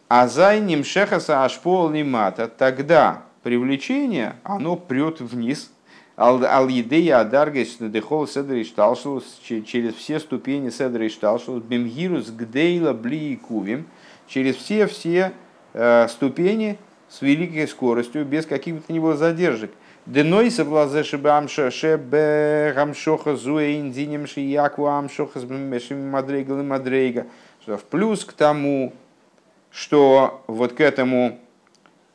Азай нимшехаса ашпол нимата. Тогда привлечение, оно прет вниз. Ал едея адаргес дехол седри шталшус через все ступени седри шталшус бемгирус гдейла бли кувим через все все э, ступени с великой скоростью без каких-то было задержек. Деной соблазе шебамша шебе гамшоха зуэйн динем шияку амшоха с мадрейга мадрейга. В плюс к тому, что вот к этому,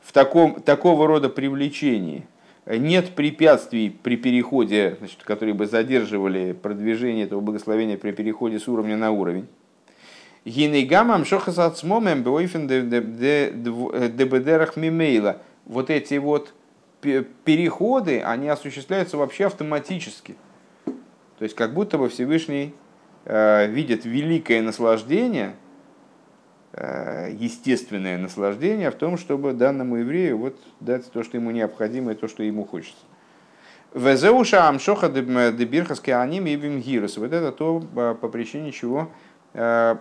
в таком, такого рода привлечении нет препятствий при переходе, значит, которые бы задерживали продвижение этого благословения при переходе с уровня на уровень. Гинейгамам шохасацмомем бойфен дебедерах мимейла. Вот эти вот переходы, они осуществляются вообще автоматически. То есть как будто бы Всевышний э, видит великое наслаждение – Э, естественное наслаждение в том, чтобы данному еврею вот дать то, что ему необходимо и то, что ему хочется. Везеуша амшоха дебирхаски аним и бимгирус. Вот это то, по причине чего э,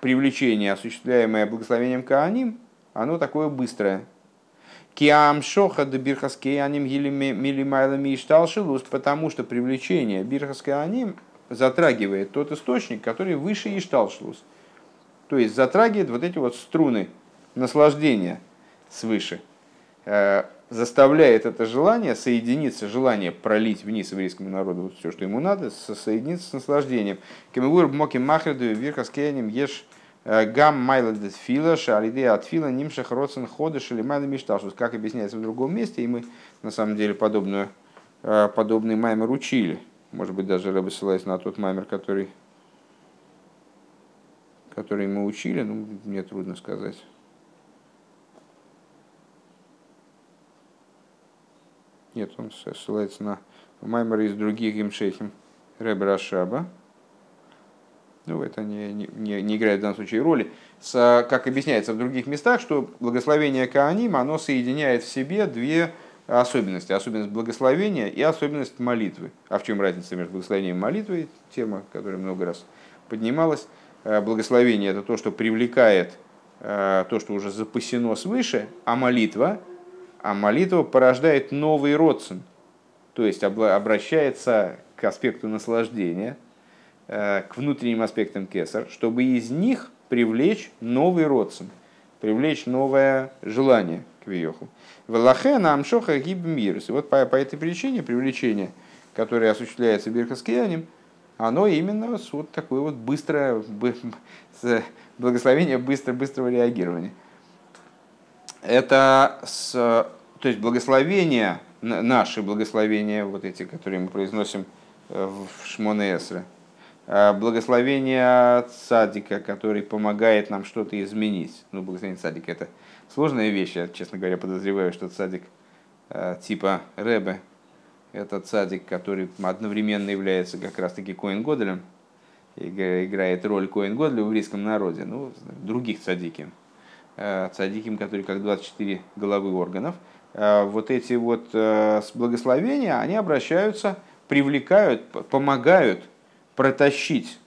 привлечение, осуществляемое благословением Кааним, оно такое быстрое. Киам шоха де бирхаски аним милимайлами ишталшилус, потому что привлечение бирхаски аним затрагивает тот источник, который выше ишталшилус то есть затрагивает вот эти вот струны наслаждения свыше, э, заставляет это желание соединиться, желание пролить вниз еврейскому народу все, что ему надо, соединиться с наслаждением. Кемегур моки махреду вирха скеяним ешь э, гам майла фила шалидея от фила нимшах родсен ходыш или майла мишташус. Как объясняется в другом месте, и мы на самом деле подобную, э, подобный маймер учили. Может быть, даже Рэбе ссылаясь на тот маймер, который который мы учили, ну, мне трудно сказать. Нет, он ссылается на Маймера из других имшехим Ребра Шаба. Ну, это не, не, не играет в данном случае роли. С, как объясняется в других местах, что благословение Кааним, оно соединяет в себе две особенности. Особенность благословения и особенность молитвы. А в чем разница между благословением и молитвой? Тема, которая много раз поднималась. Э, благословение это то, что привлекает э, то, что уже запасено свыше, а молитва, а молитва порождает новый родствен, то есть обращается к аспекту наслаждения, э, к внутренним аспектам кесар, чтобы из них привлечь новый родствен, привлечь новое желание к виоху. Велахена амшоха гибмирс. Вот по, по этой причине привлечение, которое осуществляется бирхаскиянем, оно именно вот такое вот быстрое благословение быстро, быстрого реагирования. Это с, то есть благословения, наши благословения, вот эти, которые мы произносим э, в Шмоне Эсре, э, благословение садика, который помогает нам что-то изменить. Ну, благословение садика это сложная вещь, я, честно говоря, подозреваю, что садик э, типа Рэбе, это цадик, который одновременно является как раз-таки Коин Годелем, играет роль Коин Годеля в еврейском народе, ну, других цадиким. Э, цадиким, которые как 24 головы органов. Э, вот эти вот э, благословения, они обращаются привлекают, помогают протащить э,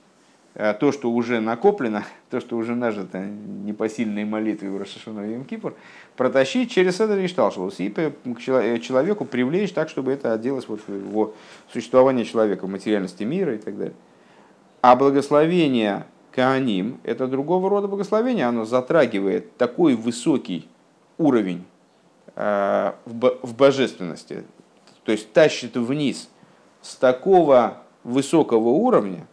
то, что уже накоплено, то, что уже нажито непосильной молитвой в Рашашона и Кипр, протащить через Ришталшвус и к человеку привлечь так, чтобы это оделось вот в его существование человека, в материальности мира и так далее. А благословение Кааним – это другого рода благословение, оно затрагивает такой высокий уровень э, в божественности, то есть тащит вниз с такого высокого уровня,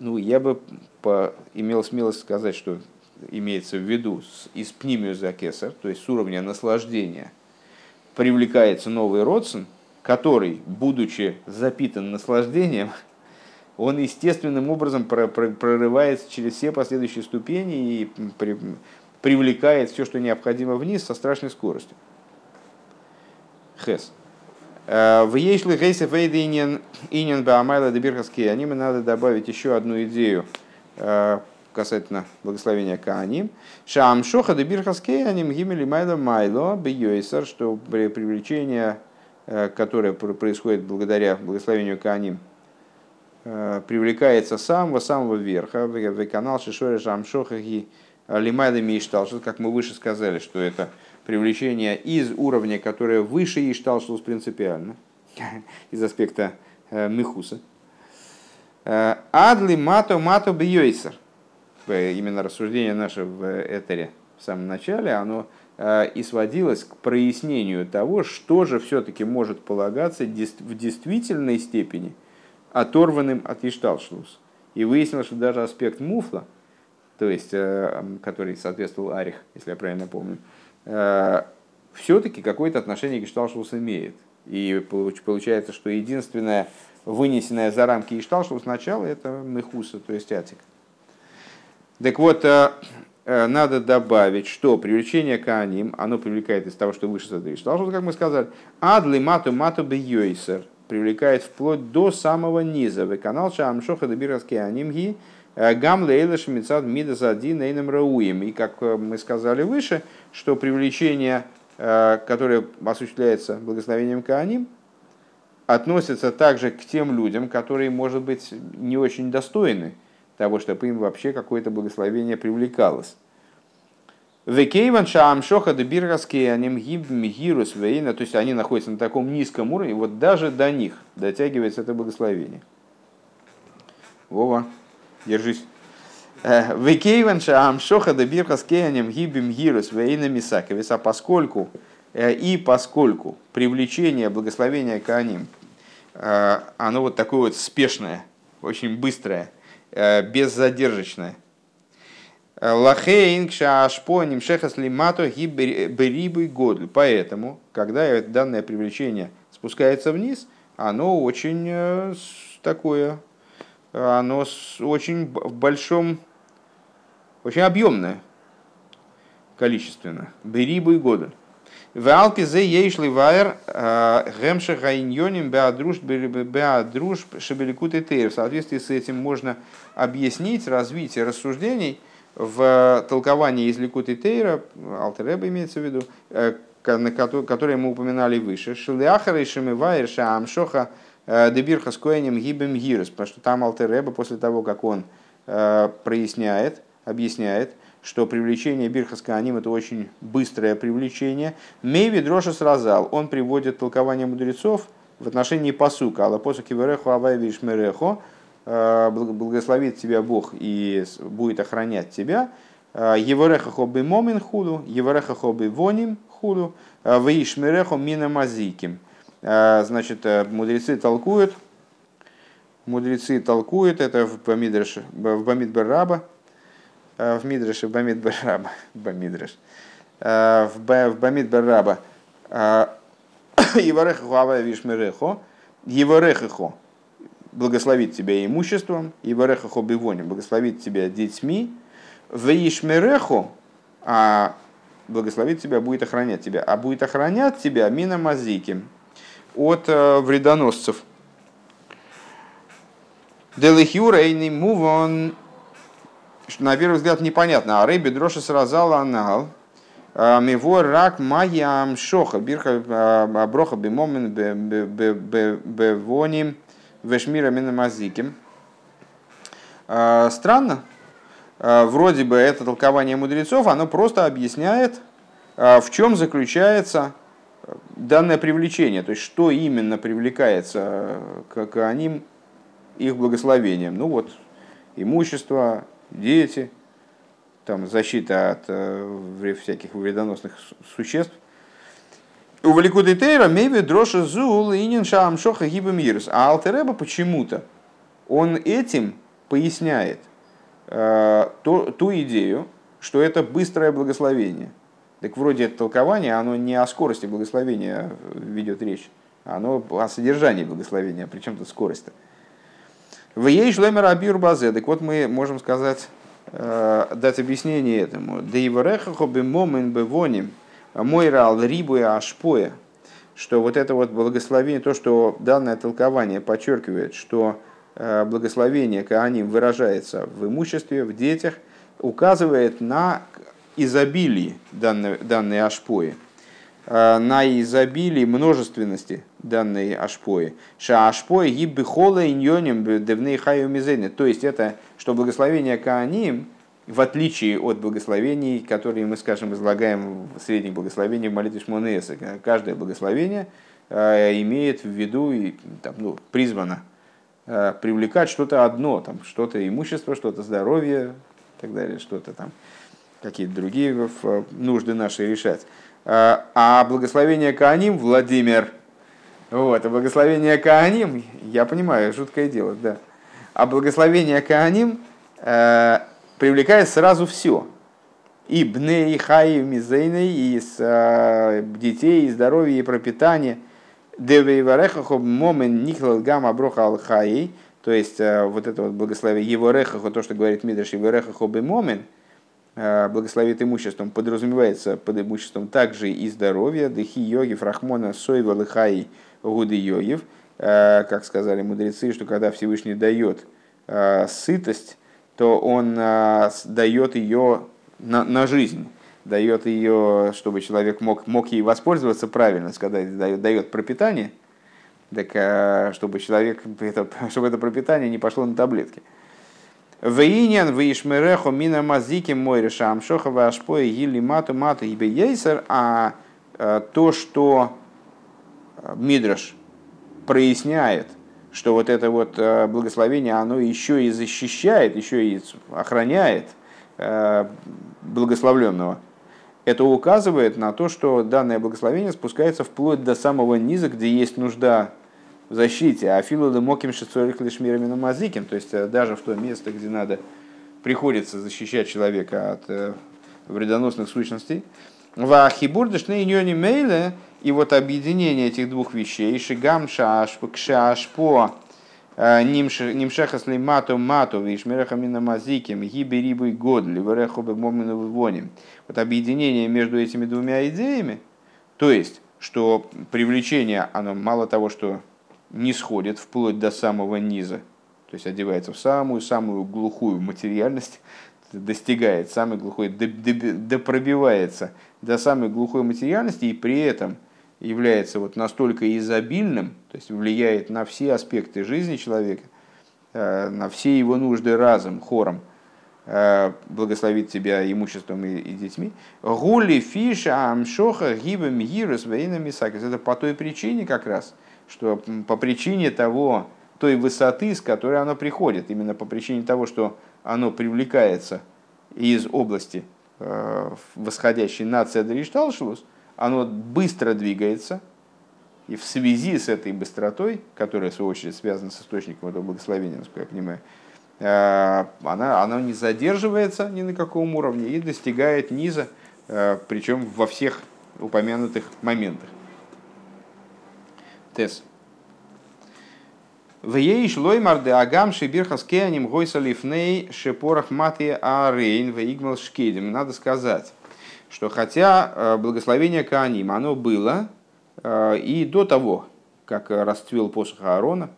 ну, я бы по, имел смелость сказать, что имеется в виду из пнимию за кесар, то есть с уровня наслаждения, привлекается новый родствен, который, будучи запитан наслаждением, он естественным образом прорывается через все последующие ступени и привлекает все, что необходимо вниз со страшной скоростью. Хес. Э, в Ейшли Гейсе Фейда Инин Баамайла Дебирхаске аниме надо добавить еще одну идею э, касательно благословения Кааним. Шам Шоха Дебирхаске аним Гимели Майла Майло Бейойсар, что привлечение, э, которое происходит благодаря благословению Кааним, привлекается самого-самого верха, в канал Шишори Шам Шоха Ги Лимайла Миштал, как мы выше сказали, что это привлечение из уровня, которое выше Ишталшус принципиально, из аспекта э, Михуса. Э, Адли мато мато бьёйсер. Именно рассуждение наше в Этере в самом начале, оно э, и сводилось к прояснению того, что же все-таки может полагаться в действительной степени оторванным от Ишталшлус. И выяснилось, что даже аспект муфла, то есть, который соответствовал Арих, если я правильно помню, Э, все-таки какое-то отношение Гешталшус имеет. И получается, что единственное вынесенное за рамки Гешталшус начало это Мехуса, то есть Атик. Так вот, э, э, надо добавить, что привлечение Кааним, оно привлекает из того, что выше задают. Что, как мы сказали, адли мату мату бейойсер, привлекает вплоть до самого низа. В канал Шамшоха Дебираски Анимги, Гам лейла шмицад мида зади нейном рауем. И как мы сказали выше, что привлечение, э, которое осуществляется благословением Кааним, относится также к тем людям, которые, может быть, не очень достойны того, чтобы им вообще какое-то благословение привлекалось. Векейван шаамшоха дебиргаски аним гирус вейна, то есть они находятся на таком низком уровне, вот даже до них дотягивается это благословение. Вова. Держись. Э, Векейванша амшоха да бирха скеянем гибим гирус вейна мисаковис. А поскольку э, и поскольку привлечение благословения Кааним, э, оно вот такое вот спешное, очень быстрое, беззадержечное. Лахейн кшашпоним шехас лимато гиберибы годль. Поэтому, когда данное привлечение спускается вниз, оно очень такое оно очень в большом, очень объемное количественно. Берибу и года. В Алпе зе ейшли вайер э, гемша гайньоним беадруш беадруш шебеликут и тейр. В соответствии с этим можно объяснить развитие рассуждений в толковании из Ликут и Тейра, Алтереба имеется в виду, э, которые мы упоминали выше. Шилиахара и Шемивайер Э, Дебирха с Коэнем Гибем Гирос, потому что там Алтереба после того, как он э, проясняет, объясняет, что привлечение Бирха с Кааним это очень быстрое привлечение. Мейви Дроша сразал, он приводит толкование мудрецов в отношении посука, Алла посуки вереху авай вишмерехо, э, благословит тебя Бог и будет охранять тебя. Евореха хобби момин худу, евореха хобби воним худу, вишмерехо мина мазиким. А, значит, э, мудрецы толкуют, мудрецы толкуют, это в Бамидреше, в Бамидбараба, э, в Мидреше, в Бамидбараба, Бамидреш, э, в Бамидбараба, Еварехаху Авая Вишмерехо, Еварехаху благословит тебя имуществом, Еварехаху Бивоним благословит тебя детьми, Вишмереху, а благословит тебя, будет охранять тебя, а будет охранять тебя Мина Мазиким, от э, вредоносцев. Не мувон, что на первый взгляд непонятно. А рыби дроша сразал анал. А, Миво рак маям шоха бирха а, броха бимомен бевоним вешмира минамазиким. Странно, вроде бы это толкование мудрецов, оно просто объясняет, в чем заключается данное привлечение, то есть что именно привлекается к, ним их благословением. Ну вот, имущество, дети, там защита от э, всяких вредоносных существ. У Валикуды Тейра мейве дроша зул инин шаам шоха гибам ирус. А Алтереба почему-то, он этим поясняет э, ту, ту идею, что это быстрое благословение. Так вроде это толкование, оно не о скорости благословения ведет речь, оно о содержании благословения, причем тут скорость-то. В ей шлемер абир базе. Так вот мы можем сказать, э, дать объяснение этому. Да и варехахо бы момен бы воним, мой рал рибу и ашпоя. Что вот это вот благословение, то, что данное толкование подчеркивает, что э, благословение Кааним выражается в имуществе, в детях, указывает на изобилие данной, данной ашпои. Э, на изобилии множественности данной ашпои. Ша ашпои гиб бихола иньоним девней хаю мизене. То есть это, что благословение Кааним, в отличие от благословений, которые мы, скажем, излагаем в средних благословениях в молитве Шмонеса, каждое благословение э, имеет в виду и там, ну, призвано э, привлекать что-то одно, там, что-то имущество, что-то здоровье и так далее, что-то там, какие-то другие нужды наши решать. А, а благословение Кааним Владимир. Вот, а благословение Кааним, я понимаю, жуткое дело, да. А благословение Кааним э, привлекает сразу все. И бне, и хай, и мизейны, и с, э, детей, и здоровье, и пропитание. Девей варехахо момен никлал гам аброха ал То есть, э, вот это вот благословение его рехахо, то, что говорит Мидраш, его рехахо бы момен – Э, благословит имуществом, подразумевается под имуществом также и здоровье, дыхи йоги, фрахмона, сойва, лыхай, гуды йогив, э, как сказали мудрецы, что когда Всевышний дает э, сытость, то он дает ее на, на жизнь, дает ее, чтобы человек мог, мог ей воспользоваться правильно, когда дает, дает пропитание, так чтобы человек, это, чтобы это пропитание не пошло на таблетки. Вейнен вишмерехо мина мазики мой решам шохова ашпоя гили мату мату ибе ейсер, а э, то, что э, Мидраш проясняет, что вот это вот э, благословение, оно еще и защищает, еще и охраняет благословленного, это указывает на то, что данное благословение спускается вплоть до самого низа, где есть нужда в защите, а филу моким шицорик лишь мирами мазиким, то есть э, даже в то место, где надо, приходится защищать человека от э, вредоносных сущностей. Хибурдышны ньони мейле, и вот объединение этих двух вещей, шигам шашпо, кшашпо, э, нимшехас ли мату вишмереха мина мазиким, гиби рибу и годли, вереху бы момину вывоним. Вот объединение между этими двумя идеями, то есть, что привлечение, оно мало того, что не сходит вплоть до самого низа, то есть одевается в самую-самую глухую материальность, достигает самой глухой, допробивается до самой глухой материальности и при этом является вот настолько изобильным, то есть влияет на все аспекты жизни человека, э, на все его нужды разом, хором, э, благословит тебя имуществом и, и детьми. Гули фиша амшоха гибам гирус вейнами Это по той причине как раз, что по причине того, той высоты, с которой оно приходит, именно по причине того, что оно привлекается из области э, восходящей на Цедришталшелус, оно быстро двигается, и в связи с этой быстротой, которая, в свою очередь, связана с источником этого благословения, насколько я понимаю, э, она, она не задерживается ни на каком уровне и достигает низа, э, причем во всех упомянутых моментах. Тес. В ей шлой марды агам шибирхас кеаним гойса лифней шепорах мати арейн игмал шкедем. Надо сказать, что хотя э, благословение Кааним, оно было э, и до того, как расцвел посох Аарона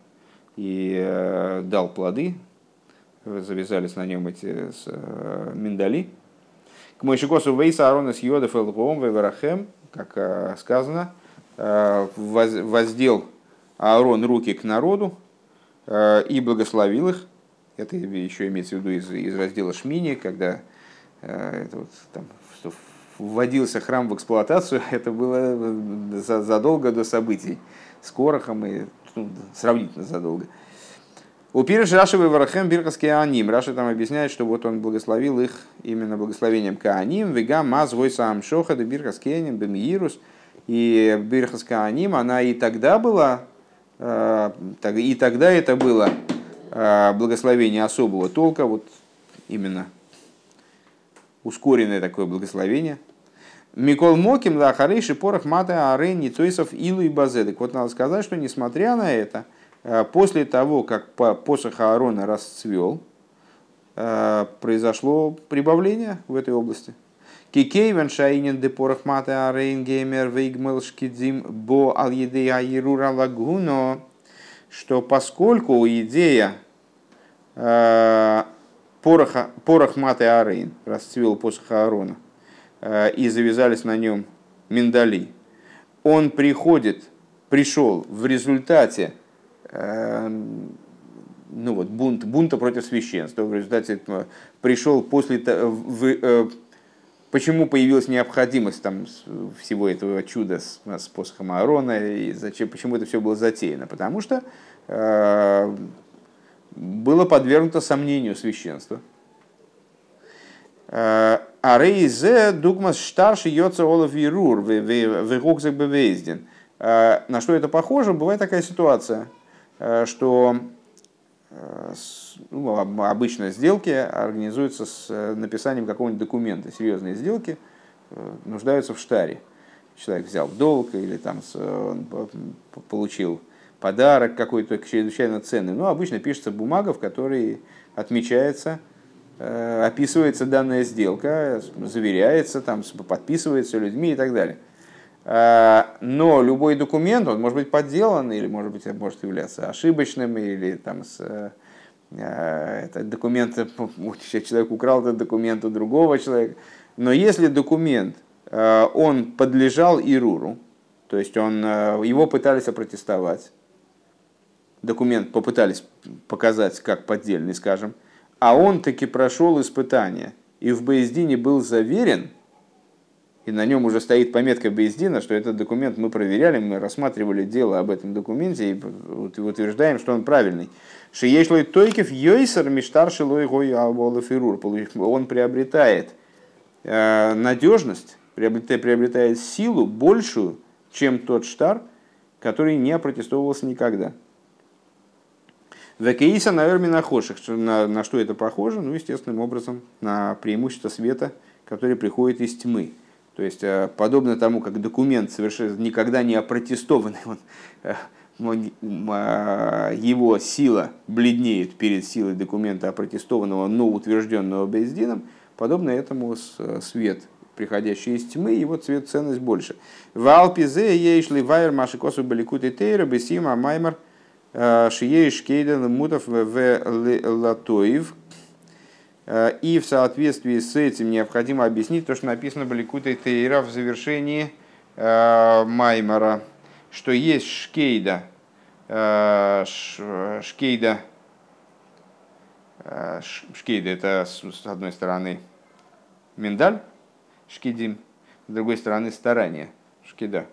и э, дал плоды, завязались на нем эти миндали. К Мойшикосу Вейса Аарона с Йодов Элгоом Веверахем, как сказано, воздел Аарон руки к народу, и благословил их. Это еще имеется в виду из, из раздела Шмини, когда это вот, там, вводился храм в эксплуатацию, это было задолго до событий с Корохом и ну, сравнительно задолго. У Пириш Раши Варахем Бирхас Кааним. Раша там объясняет, что вот он благословил их именно благословением Кааним. Вега маз вой сам шоха де Бирхас Кеним бемиирус. И Бирхас Кааним, она и тогда была, э, и тогда это было э, благословение особого толка, вот именно ускоренное такое благословение. Микол Моким, да, Харейши, Порох, Мата, Арен, Ницойсов, Илу и Базедек. Вот надо сказать, что несмотря на это, э, после того, как посох Аарона расцвел, произошло прибавление в этой области. Кикейвен шайнин де порох мате арейн геймер вейгмел шкидзим бо ал едея ирура лагуно, что поскольку идея э, пороха, порох мате арейн расцвел посох Аарона – Э, и завязались на нем миндали, он приходит, пришел в результате э, ну вот, бунт, бунта против священства, в результате э, пришел после в, почему появилась необходимость там, всего этого чуда с, с посохом Аарона, и зачем, почему это все было затеяно? Потому что э, было подвергнуто сомнению священства. А рейзе дугмас старший йоца олов ирур вегокзак бевездин. На что это похоже? Бывает такая ситуация, э, что э, ну, обычно сделки организуются с э, написанием какого-нибудь документа. Серьезные сделки нуждаются в штаре. Человек взял долг или там получил подарок какой-то чрезвычайно ценный. Но обычно пишется бумага, в которой отмечается Э, описывается данная сделка, заверяется, там, подписывается людьми и так далее. Э, но любой документ, он может быть подделан, или может быть может являться ошибочным, или там с, э, этот документ, человек украл этот документ у другого человека. Но если документ, он подлежал Ируру, то есть он, его пытались опротестовать, документ попытались показать как поддельный, скажем, а он таки прошел испытание и в Боездине был заверен, и на нем уже стоит пометка Боездина, что этот документ мы проверяли, мы рассматривали дело об этом документе и утверждаем, что он правильный. Шиешлой Тойкев Йойсер Миштар Шилой Фирур. Он приобретает э, надежность, приобретает, приобретает силу большую, чем тот штар, который не опротестовывался никогда. Векеиса на Эрмина Хоших. На, на что это похоже? Ну, естественным образом, на преимущество света, который приходит из тьмы. То есть, э, подобно тому, как документ совершенно никогда не опротестованный, он, э, а, его сила бледнеет перед силой документа опротестованного, но утвержденного Бездином, подобно этому э, свет, приходящий из тьмы, его цвет ценность больше. В Алпизе ейшли вайер машикосу баликуты тейра бесима маймар – Шией Шкейден Мутов в Латоев. И в соответствии с этим необходимо объяснить то, что написано в Баликуте Тейра в завершении э, Маймара, что есть Шкейда, э, Шкейда, э, Шкейда это с одной стороны миндаль, Шкидим, с другой стороны старание, Шкида.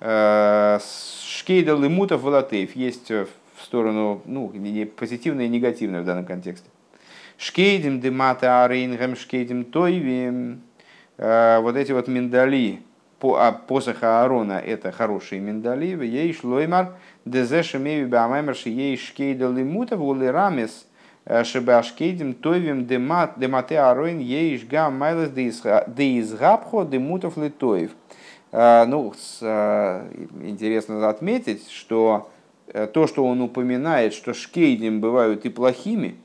Шкейда лимутов волотеев есть э, в сторону ну, позитивное и негативное в данном контексте. Шкейдим демата арейнгем шкейдим тойвим. Э, вот эти вот миндали по, а посоха Аарона это хорошие миндали. Ей шлоймар дезе шемеви баамаймер ей шкейда лимутов улирамес э, шебашкейдим тойвим демате ароин ей гам майлес деизгабхо демутов литоев. А, ну, а, интересно отметить, что э, то, что он упоминает, что шкейдим бывают и плохими,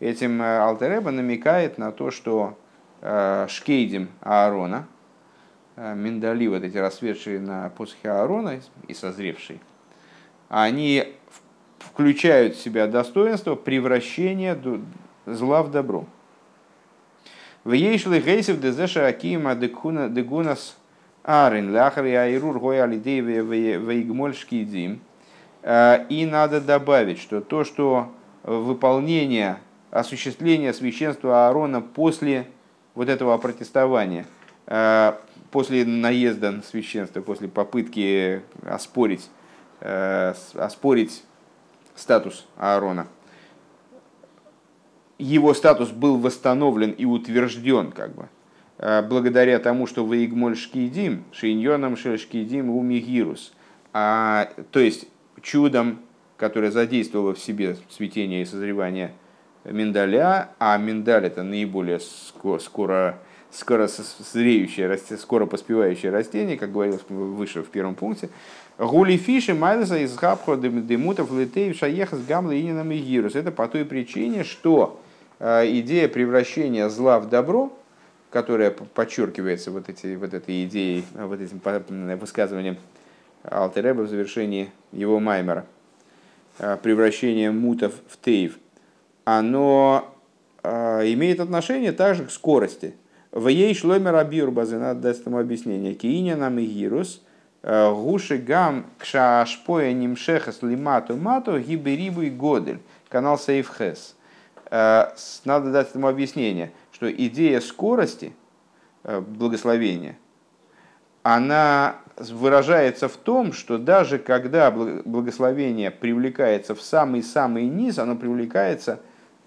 этим э, Алтереба намекает на то, что э, шкейдим Аарона, миндали, вот эти расцветшие на посохе Аарона и созревшие, они включают в себя достоинство превращения зла в добро. В ейшли гейсев дезеша акима дегунас Арин ляхар айрур гой алидей вейгмоль шкидим. И надо добавить, что то, что выполнение, осуществление священства Аарона после вот этого протестования, после наезда на священство, после попытки оспорить, оспорить статус Аарона – его статус был восстановлен и утвержден как бы, э, благодаря тому, что Ваигмоль Шкидим, Шиньоном Шкидим Умигирус, а, то есть чудом, которое задействовало в себе цветение и созревание миндаля, а миндаль это наиболее скоро, скоро, зреющее, скоро поспевающее растение, как говорилось выше в первом пункте, Гули фиши майлза из габхо демутов литей шаехас гамла ининам и гирус. Это по той причине, что Э, идея превращения зла в добро, которая подчеркивается вот, эти, вот этой идеей, вот этим высказыванием Алтереба в завершении его маймера, э, превращение мутов в тейв, оно имеет отношение также к скорости. В ей шломер абир надо дать этому объяснение. Кииня нам и гирус, гуши гам кшашпоя нимшехас лимату мату гиберибу и годель. Канал Сейфхес. Э, надо дать этому объяснение, что идея скорости благословения, она выражается в том, что даже когда благословение привлекается в самый-самый низ, оно привлекается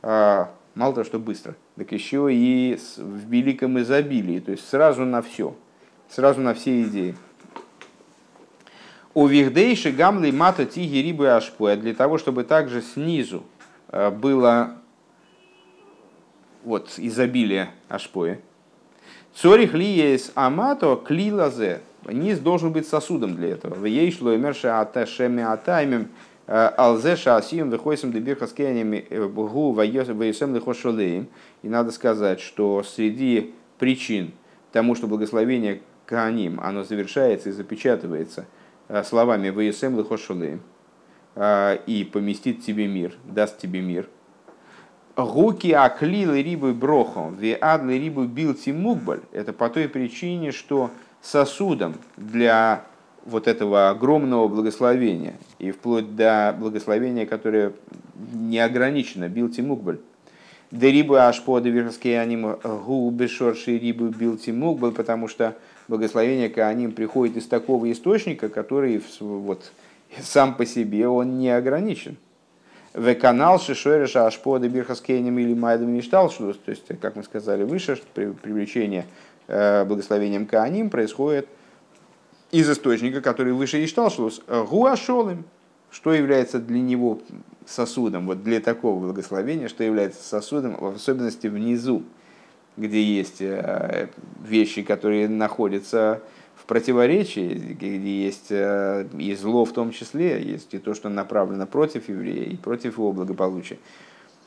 мало того, что быстро, так еще и в великом изобилии, то есть сразу на все, сразу на все идеи. У Вихдейши гамли мата тиги рибы ашпоя, для того, чтобы также снизу было вот изобилие ашпоя. Цорих ли есть амато клилазе. Низ должен быть сосудом для этого. В ей шло мерша аташеми атаймем э, алзе шасием выходим дебирха с э, гу ваесем лихошолеем. И надо сказать, что среди причин тому, что благословение Кааним, оно завершается и запечатывается э, словами «Ваесем лихошолеем» и поместит тебе мир, даст тебе мир – Гуки аклилы рибы брохом, ви адлы рибы билти мукбаль. Это по той причине, что сосудом для вот этого огромного благословения и вплоть до благословения, которое не ограничено, билти мукбаль. Да рибы аж по верховские аним губы шорши рибы билти мукбаль, потому что благословение Кааним приходит из такого источника, который вот, сам по себе он не ограничен. В канал Шишореша Ашпода Бирхаскейнем или Майдом Ништал, то есть, как мы сказали выше, что привлечение э, благословением Кааним происходит из источника, который выше Ишталшлус, Гуашолым, что является для него сосудом, вот для такого благословения, что является сосудом, в особенности внизу, где есть э, вещи, которые находятся в противоречии, где есть э, и зло в том числе, есть и то, что направлено против еврея и против его благополучия.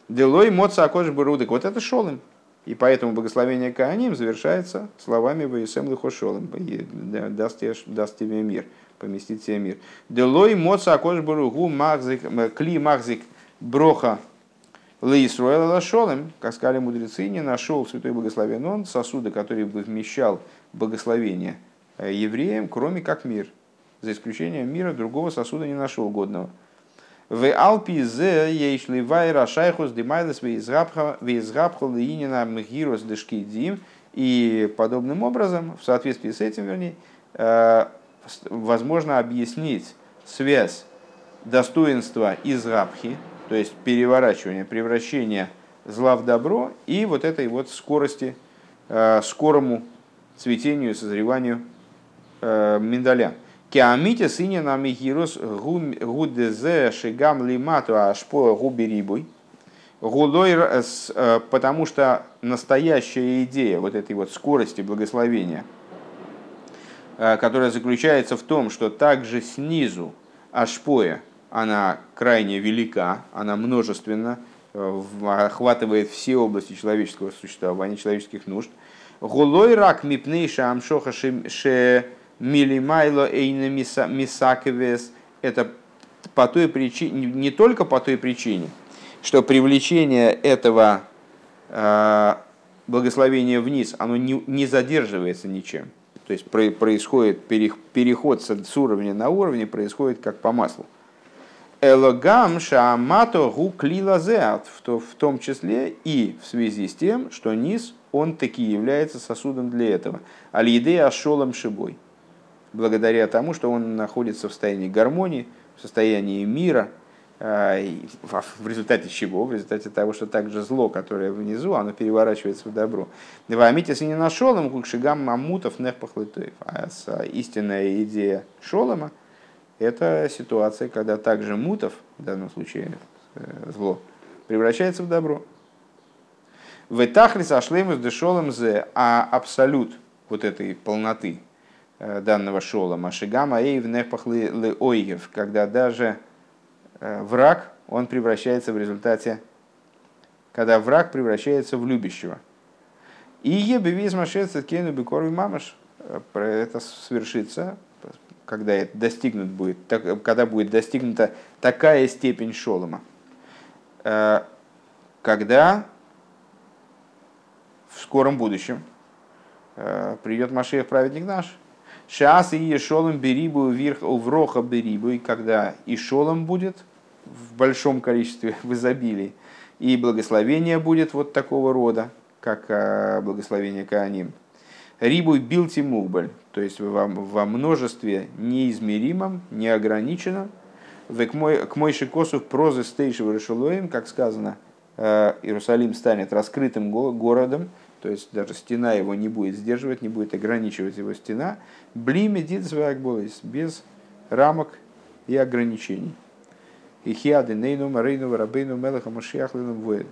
Делой моца акош бурудок. Вот это шолым. И поэтому благословение Кааним завершается словами «Ваесем лихо шолым». Даст, даст тебе мир, поместит тебе мир. Делой моца акош буругу махзик, кли махзик броха Лейсруэла Лашолем, как сказали мудрецы, не нашел святой благословен он сосуда, который бы вмещал благословение Э, евреям, кроме как мир. За исключением мира другого сосуда не нашел годного. В Алпи зе ейшли вайра шайхус димайлес визгабхал лиинина мгирос дешкидим. И подобным образом, в соответствии с этим, вернее, э, возможно объяснить связь достоинства из рабхи, то есть переворачивания, превращения зла в добро и вот этой вот скорости, э, скорому цветению и созреванию Э, миндаля. Киамите сыне на михирус гудезе шигам лимату ашпо губерибуй. Гулой, э, потому что настоящая идея вот этой вот скорости благословения, э, которая заключается в том, что также снизу ашпоя, она крайне велика, она множественна, охватывает все области человеческого существования, человеческих нужд. Гулой рак мипнейша амшоха ше милимайло эйна мисакевес, это по той причине, не только по той причине, что привлечение этого э, благословения вниз, оно не, не задерживается ничем. То есть происходит переход с уровня на уровень, происходит как по маслу. Элогам шаамато гу клилазеат, в том числе и в связи с тем, что низ, он таки является сосудом для этого. Аль-Едея ашолом шибой. Благодаря тому, что он находится в состоянии гармонии, в состоянии мира, а, в результате чего? В результате того, что также зло, которое внизу, оно переворачивается в добро. Вамитис не нашел им кукшигам мамутов нехпахлытоев. А истинная идея Шолома – это ситуация, когда также мутов, в данном случае э, зло, превращается в добро. В этахлис ашлемус дешолом зе, а абсолют вот этой полноты данного шолома, шигама эйв нехпахлы ойгев, когда даже Э, враг, он превращается в результате, когда враг превращается в любящего. И ебевиз машется кену бекорви мамаш, э, это свершится, когда это достигнут будет, когда будет достигнута такая степень шолома, э, когда в скором будущем придет Машех праведник наш, Шас и Ешолом берибу вверх вроха берибу, и когда Ишолом будет в большом количестве, в изобилии, и благословение будет вот такого рода, как а, благословение Кааним. Рибуй билти мухбаль, то есть во, во множестве неизмеримом, неограниченном, к мой шикосу прозы стейшего решелоем, как сказано, а, Иерусалим станет раскрытым городом, то есть даже стена его не будет сдерживать, не будет ограничивать его стена, бли медит без рамок и ограничений. И хиады нейну марейну рабейну мелаха машиах воин.